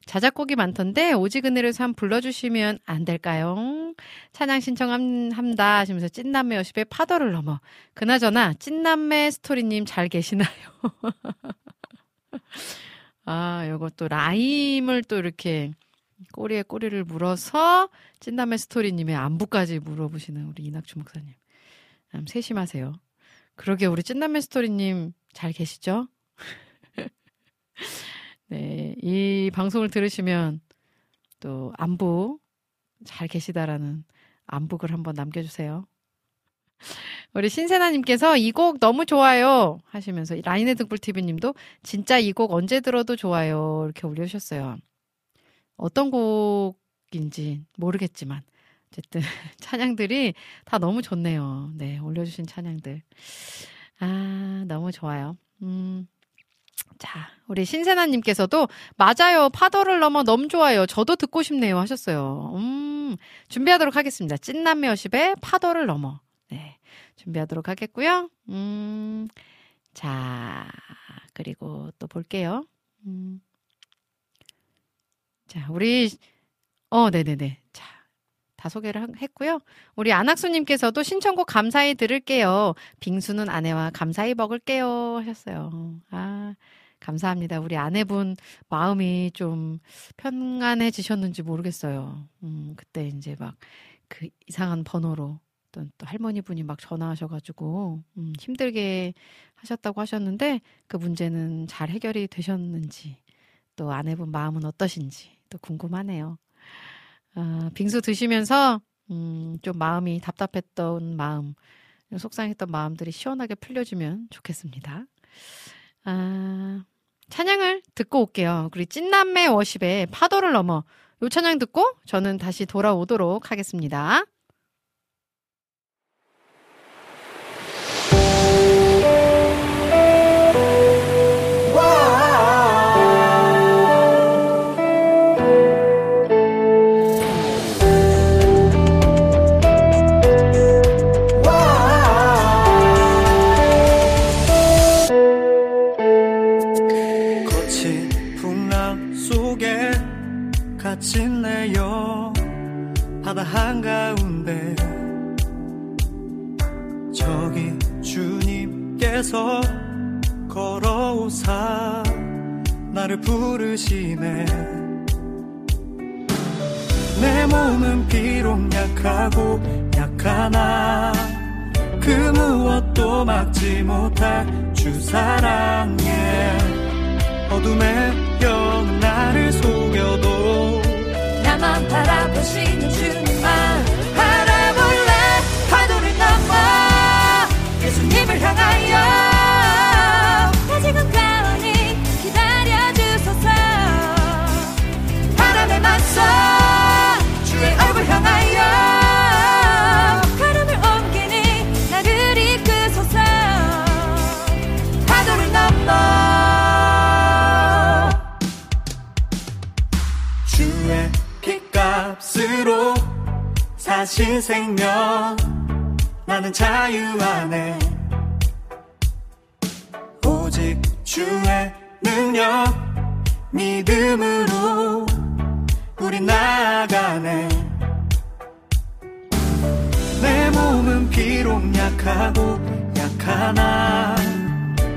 자작곡이 많던데 오직 은혜를 삼 불러주시면 안 될까요? 찬양 신청합니다 하시면서 찐남매 워십의 파도를 넘어 그나저나 찐남매 스토리님 잘 계시나요? 아, 또 라임을 또 이렇게 꼬리에 꼬리를 물어서 찐남매 스토리님의 안부까지 물어보시는 우리 이낙주 목사님. 참 세심하세요. 그러게 우리 찐남매 스토리님 잘 계시죠? 네, 이 방송을 들으시면 또 안부 잘 계시다라는 안북을 한번 남겨주세요. 우리 신세나님께서 이 곡 너무 좋아요 하시면서 라인의 등불TV님도 진짜 이 곡 언제 들어도 좋아요 이렇게 올려주셨어요. 어떤 곡인지 모르겠지만 어쨌든 찬양들이 다 너무 좋네요. 네 올려주신 찬양들 아 너무 좋아요. 음. 자, 우리 신세나님께서도 맞아요. 파도를 넘어 너무 좋아요. 저도 듣고 싶네요. 하셨어요. 음, 준비하도록 하겠습니다. 찐남매 어십의 파도를 넘어. 네, 준비하도록 하겠고요. 음, 자, 그리고 또 볼게요. 음, 자, 우리, 어, 네네네. 자, 다 소개를 한- 했고요. 우리 안학수님께서도 신청곡 감사히 들을게요. 빙수는 아내와 감사히 먹을게요. 하셨어요. 아, 감사합니다. 우리 아내분 마음이 좀 편안해지셨는지 모르겠어요. 음, 그때 이제 막 그 이상한 번호로 또, 또 할머니 분이 막 전화하셔가지고, 음, 힘들게 하셨다고 하셨는데 그 문제는 잘 해결이 되셨는지 또 아내분 마음은 어떠신지 또 궁금하네요. 아, 빙수 드시면서 음, 좀 마음이 답답했던 마음, 속상했던 마음들이 시원하게 풀려주면 좋겠습니다. 아, 찬양을 듣고 올게요. 그리고 찐남매 워십의 파도를 넘어 요 찬양 듣고 저는 다시 돌아오도록 하겠습니다. 주님께서 걸어오사 나를 부르시네. 내 몸은 비록 약하고 약하나 그 무엇도 막지 못할 주 사랑에 어둠에 영 나를 속여도 나만 바라보시는 주님 예수님을 향하여. 아직은 가오니 기다려주소서. 바람에 맞서 주의 얼굴 향하여. 걸음을 옮기니 나를 이끄소서. 파도를 넘어. 주의 핏값으로 사신 생명 나는 자유 안에 오직 주의 능력 믿음으로 우리 나아가네. 내 몸은 비록 약하고 약하나?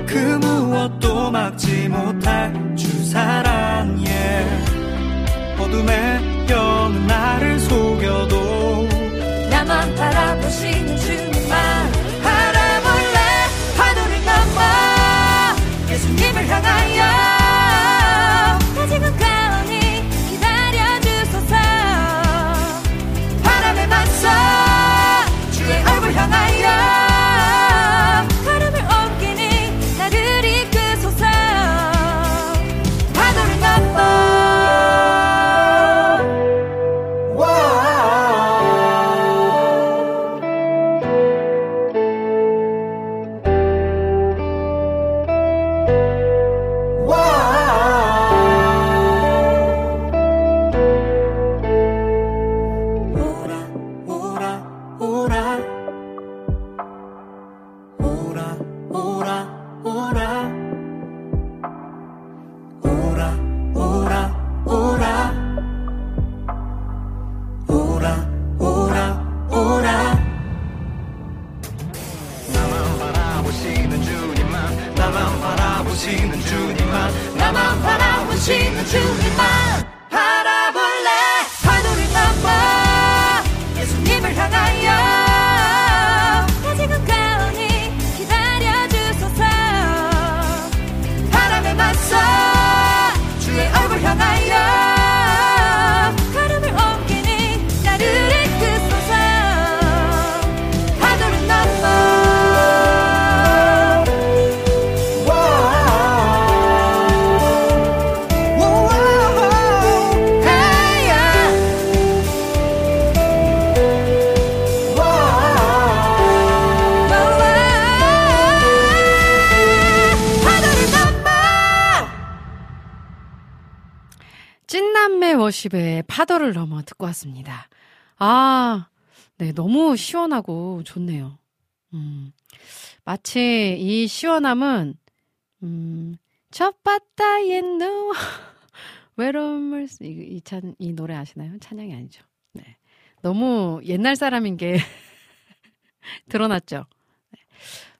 그 무엇도 막지 못할 주 사랑에. 어둠에 영 나를 속여도 나만 바라보시는 주님만 바라볼래? 파도를 넘어 예수님을 향하여 워십의 파도를 넘어 듣고 왔습니다. 아, 네, 너무 시원하고 좋네요. 음, 마치 이 시원함은, 음, 첫 바다에 누워, 외로움을, 쓰- 이, 이 찬, 이 노래 아시나요? 찬양이 아니죠. 네. 너무 옛날 사람인 게 드러났죠. 네.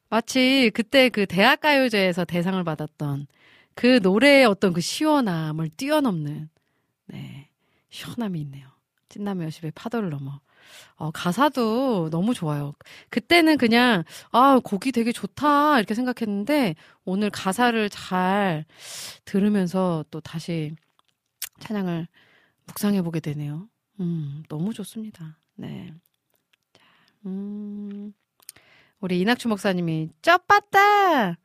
마치 그때 그 대학가요제에서 대상을 받았던 그 노래의 어떤 그 시원함을 뛰어넘는, 네, 시원함이 있네요. 찐남의 여십의 파도를 넘어. 어, 가사도 너무 좋아요. 그때는 그냥, 아, 곡이 되게 좋다, 이렇게 생각했는데, 오늘 가사를 잘 들으면서 또 다시 찬양을 묵상해보게 되네요. 음, 너무 좋습니다. 네. 자, 음, 우리 이낙주 목사님이, 쩝봤다!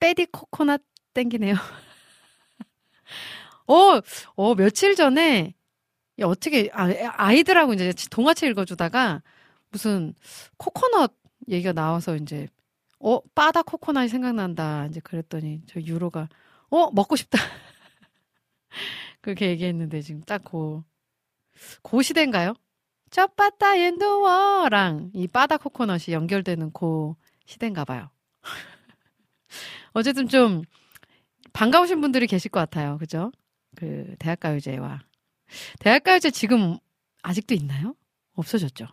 빼디 코코넛 땡기네요. 어, 어, 며칠 전에, 야, 어떻게, 아, 아이들하고 이제 동화책 읽어주다가 무슨 코코넛 얘기가 나와서 이제, 어, 바다 코코넛이 생각난다. 이제 그랬더니 저 유로가, 어, 먹고 싶다. 그렇게 얘기했는데 지금 딱 고, 고 시대인가요? 저 바다 엔도어랑 이 바다 코코넛이 연결되는 고 시대인가 봐요. 어쨌든 좀 반가우신 분들이 계실 것 같아요. 그죠? 그 대학가요제와 대학가요제 지금 아직도 있나요? 없어졌죠.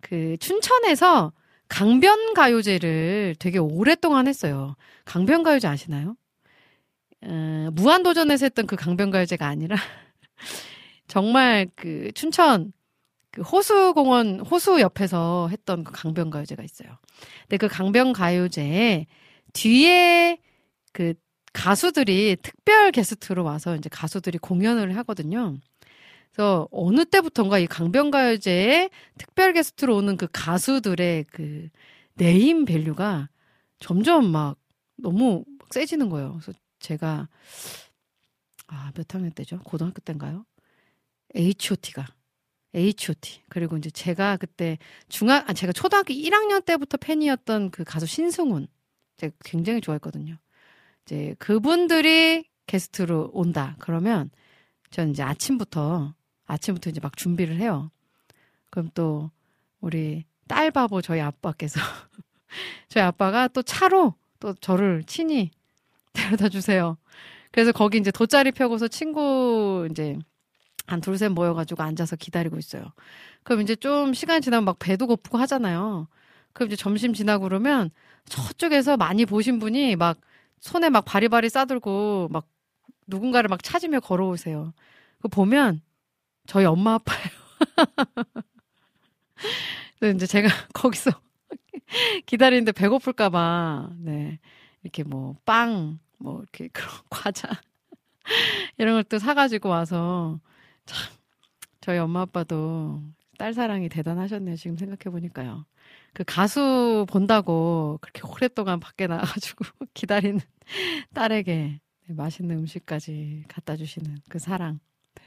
그 춘천에서 강변가요제를 되게 오랫동안 했어요. 강변가요제 아시나요? 어, 무한도전에서 했던 그 강변가요제가 아니라 정말 그 춘천 그 호수공원 호수 옆에서 했던 그 강변가요제가 있어요. 근데 그 강변가요제에 뒤에 그 가수들이 특별 게스트로 와서 이제 가수들이 공연을 하거든요. 그래서 어느 때부턴가 이 강변가요제에 특별 게스트로 오는 그 가수들의 그 name value가 점점 막 너무 막 세지는 거예요. 그래서 제가 아, 몇 학년 때죠? 고등학교 때인가요? H.O.T가 H.O.T. 그리고 이제 제가 그때 중학 아 제가 초등학교 1학년 때부터 팬이었던 그 가수 신승훈 제가 굉장히 좋아했거든요. 이제 그분들이 게스트로 온다. 그러면 저는 이제 아침부터 아침부터 이제 막 준비를 해요. 그럼 또 우리 딸 바보 저희 아빠께서 저희 아빠가 또 차로 또 저를 친히 데려다 주세요. 그래서 거기 이제 돗자리 펴고서 친구 이제 한 둘셋 모여가지고 앉아서 기다리고 있어요. 그럼 이제 좀 시간 지나면 막 배도 고프고 하잖아요. 그럼 이제 점심 지나고 그러면 저쪽에서 많이 보신 분이 막 손에 막 바리바리 싸들고 막 누군가를 막 찾으며 걸어오세요. 그 보면 저희 엄마 아빠예요. 근데 이제 제가 거기서 기다리는데 배고플까봐 네 이렇게 뭐 빵 뭐 이렇게 그런 과자 이런 걸 또 사가지고 와서 참 저희 엄마 아빠도 딸 사랑이 대단하셨네요. 지금 생각해 보니까요. 그 가수 본다고 그렇게 오랫동안 밖에 나가가지고 기다리는 딸에게 네, 맛있는 음식까지 갖다 주시는 그 사랑. 네.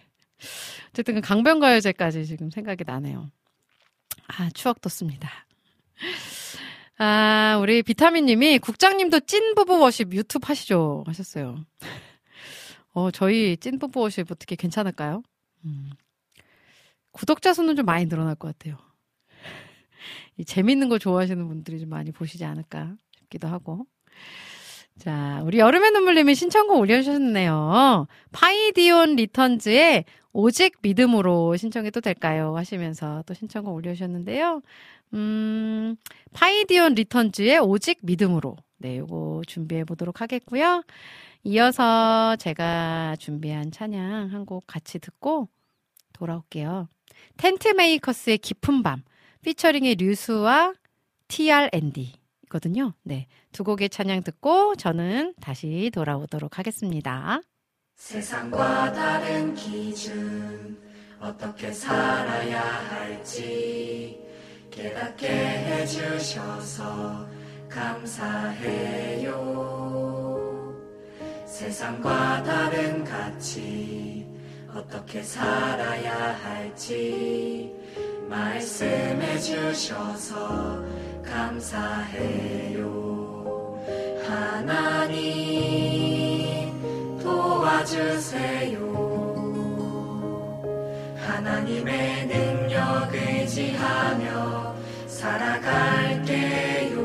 어쨌든 그 강변가요제까지 지금 생각이 나네요. 아, 추억 돋습니다. 아, 우리 비타민 님이 국장님도 찐부부 워십 유튜브 하시죠? 하셨어요. 어, 저희 찐부부 워십 어떻게 괜찮을까요? 음. 구독자 수는 좀 많이 늘어날 것 같아요. 이 재밌는 걸 좋아하시는 분들이 좀 많이 보시지 않을까 싶기도 하고. 자, 우리 여름의 눈물님이 신청곡 올려주셨네요. 파이디온 Returns의 오직 믿음으로 신청해도 될까요? 하시면서 또 신청곡 올려주셨는데요. 음, 파이디온 Returns의 오직 믿음으로. 네, 요거 준비해 보도록 하겠고요. 이어서 제가 준비한 찬양 한 곡 같이 듣고 돌아올게요. Tent Makers의 깊은 밤. 피처링의 류수와 TR&D 거든요. 네. 두 곡의 찬양 듣고 저는 다시 돌아오도록 하겠습니다. 세상과 다른 기준 어떻게 살아야 할지 깨닫게 해주셔서 감사해요 세상과 다른 가치 어떻게 살아야 할지 말씀해 주셔서 감사해요. 하나님 도와주세요. 하나님의 능력 의지하며 살아갈게요.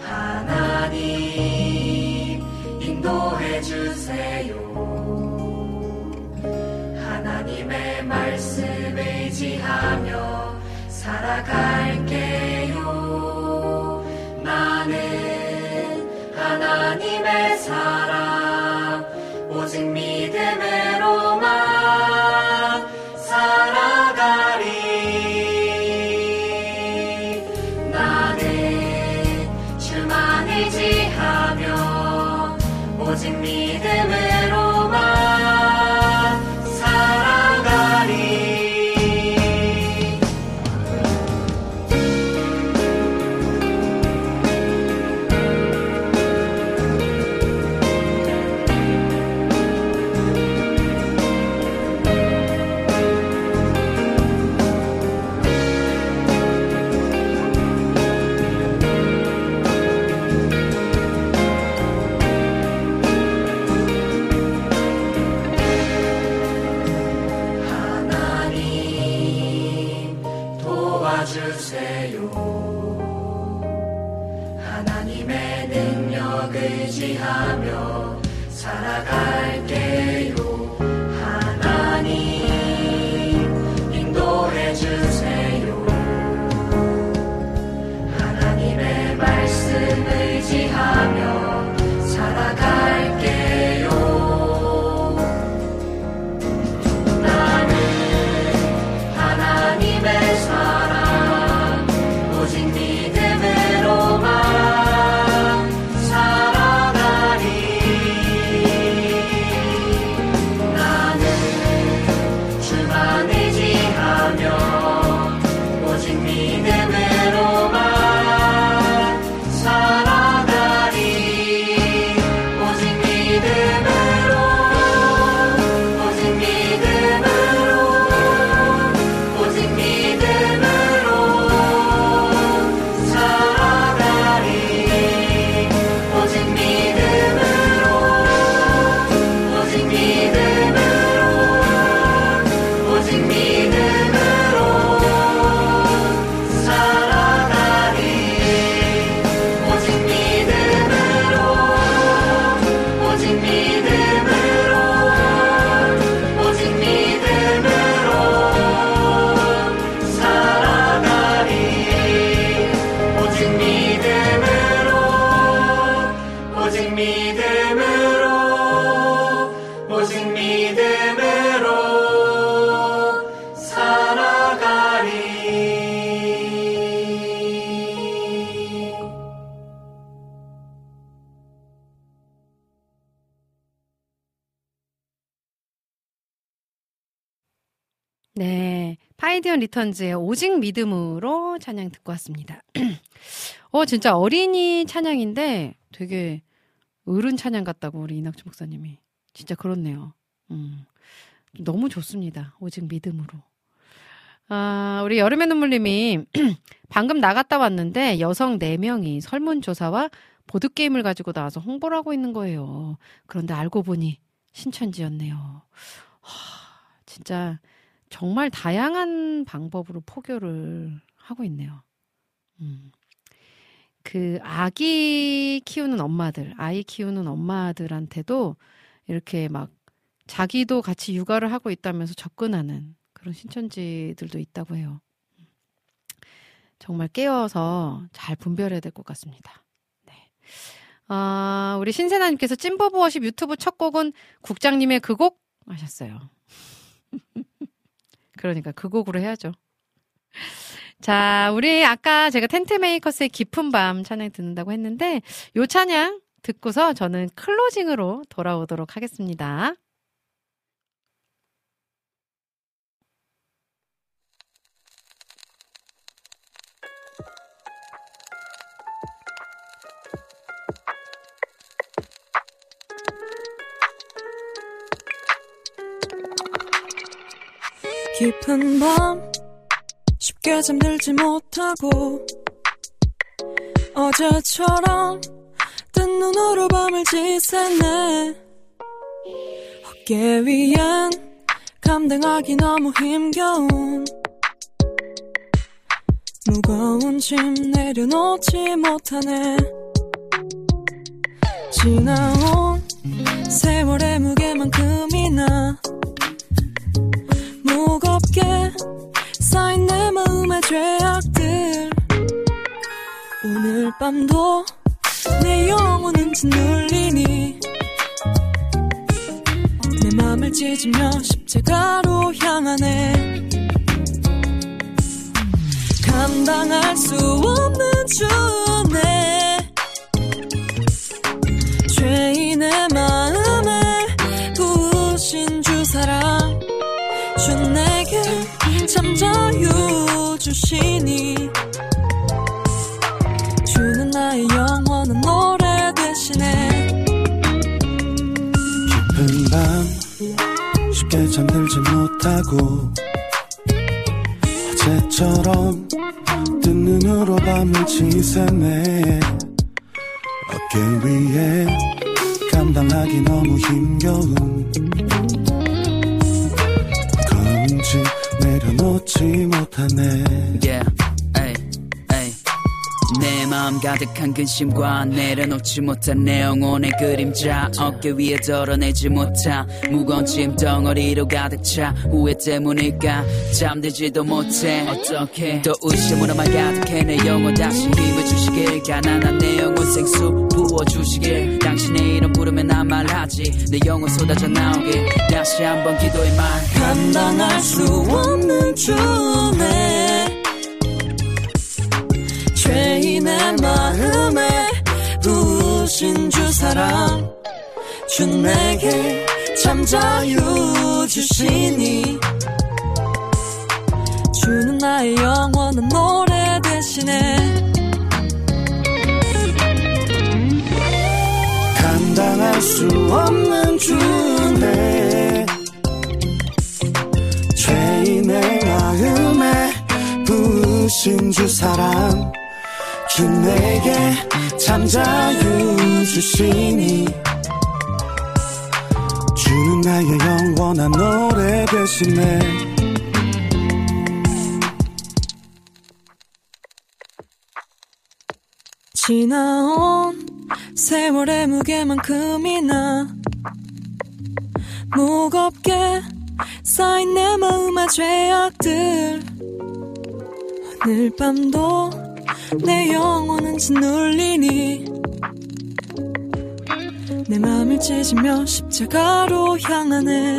하나님 인도해 주세요. 하나님의 말씀 의지하며 살아갈게요. 나는 하나님의 사랑 오직 믿 리턴즈의 오직 믿음으로 찬양 듣고 왔습니다. 어, 진짜 어린이 찬양인데 되게 어른 찬양 같다고 우리 이낙주 목사님이. 진짜 그렇네요. 음. 너무 좋습니다. 오직 믿음으로. 아, 우리 여름의 눈물님이 방금 나갔다 왔는데 여성 4명이 설문조사와 보드게임을 가지고 나와서 홍보를 하고 있는 거예요. 그런데 알고 보니 신천지였네요. 하, 진짜 정말 다양한 방법으로 포교를 하고 있네요. 음. 그 아기 키우는 엄마들, 아이 키우는 엄마들한테도 이렇게 막 자기도 같이 육아를 하고 있다면서 접근하는 그런 신천지들도 있다고 해요. 정말 깨어서 잘 분별해야 될 것 같습니다. 네. 아, 우리 신세나님께서 찐버브 워십 유튜브 첫 곡은 국장님의 그 곡 하셨어요. 그러니까 그 곡으로 해야죠. 자, 우리 아까 제가 텐트 메이커스의 깊은 밤 찬양 듣는다고 했는데 요 찬양 듣고서 저는 클로징으로 돌아오도록 하겠습니다. 깊은 밤 쉽게 잠들지 못하고 어제처럼 뜬 눈으로 밤을 지새네. 어깨 위엔 감당하기 너무 힘겨운 무거운 짐 내려놓지 못하네. 지나온 세월의 무게만큼이나 내 마음의 죄악들. 오늘 밤도 내 영혼은 짓눌리니. 내 맘을 찢으며 십자가로 향하네. 감당할 수 없는 주네 주시니 주는 나의 영원한 노래 대신에 깊은 밤 쉽게 잠들지 못하고 어제처럼 뜬 눈으로 밤을 지새네. 어깨 위에 감당하기 너무 힘겨운 내려놓지 못하네. Yeah, ay, ay. 내 마음 가득한 근심과 내려놓지 못한 내 영혼의 그림자. 어깨 위에 덜어내지 못한 무거운 짐 덩어리로 가득 차 후회 때문일까? 잠들지도 못해. 어떻게 또 의심으로만 가득해. 내 영혼 다시 힘을 주시길 가난한 내 영혼 생수 부어주시길 당신의 이름 부르면 난 말하지. 내 영혼 쏟아져 나오길 다시 한번 기도의 말. 감당할 수 없는 주네 죄인의 마음에 부으신 주 사랑. 주 내게 참 자유 주시니. 주는 나의 영원한 노래 대신에 수 없는 주네 죄인의 마음에 부으신 주 사랑 주 내게 참 자유 주시니 주는 나의 영원한 노래 대신에 지나온 세월의 무게만큼이나 무겁게 쌓인 내 마음의 죄악들. 오늘 밤도 내 영혼은 짓눌리니 내 맘을 찢으며 십자가로 향하네.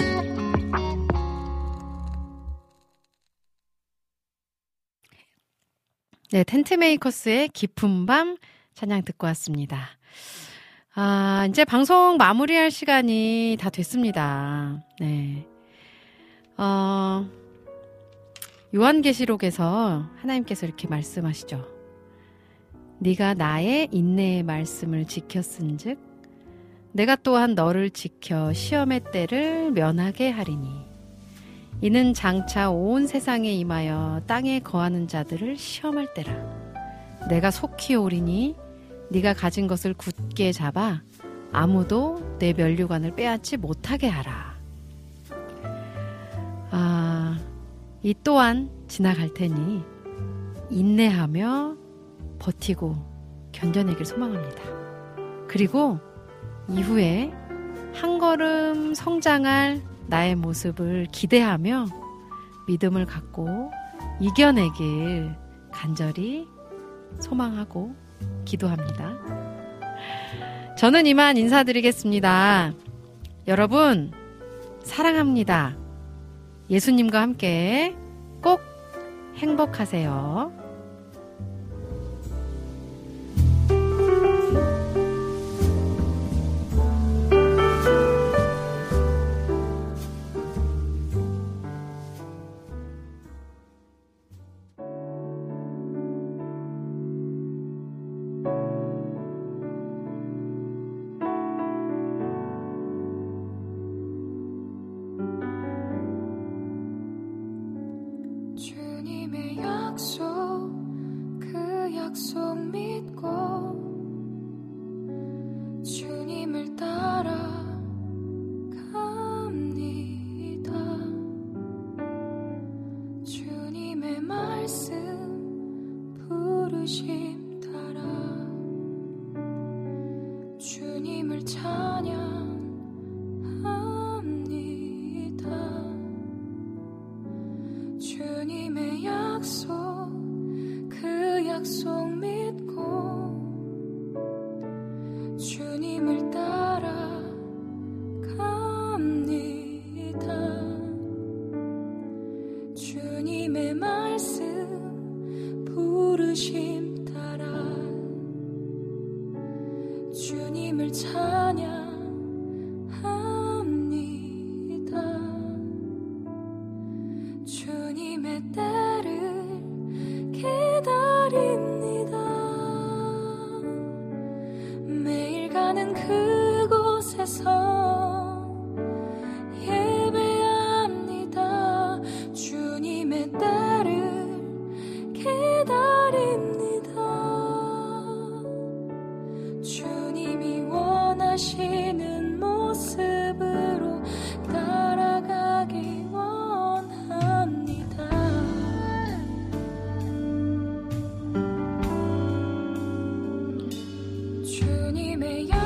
네, 텐트메이커스의 깊은 밤 찬양 듣고 왔습니다. 아, 이제 방송 마무리할 시간이 다 됐습니다. 네. 어, 요한계시록에서 하나님께서 이렇게 말씀하시죠. 네가 나의 인내의 말씀을 지켰은즉 내가 또한 너를 지켜 시험의 때를 면하게 하리니 이는 장차 온 세상에 임하여 땅에 거하는 자들을 시험할 때라 내가 속히 오리니 네가 가진 것을 굳게 잡아 아무도 내 면류관을 빼앗지 못하게 하라. 아, 이 또한 지나갈 테니 인내하며 버티고 견뎌내길 소망합니다. 그리고 이후에 한 걸음 성장할 나의 모습을 기대하며 믿음을 갖고 이겨내길 간절히 소망하고 기도합니다. 저는 이만 인사드리겠습니다. 여러분, 사랑합니다. 예수님과 함께 꼭 행복하세요. 주님의 약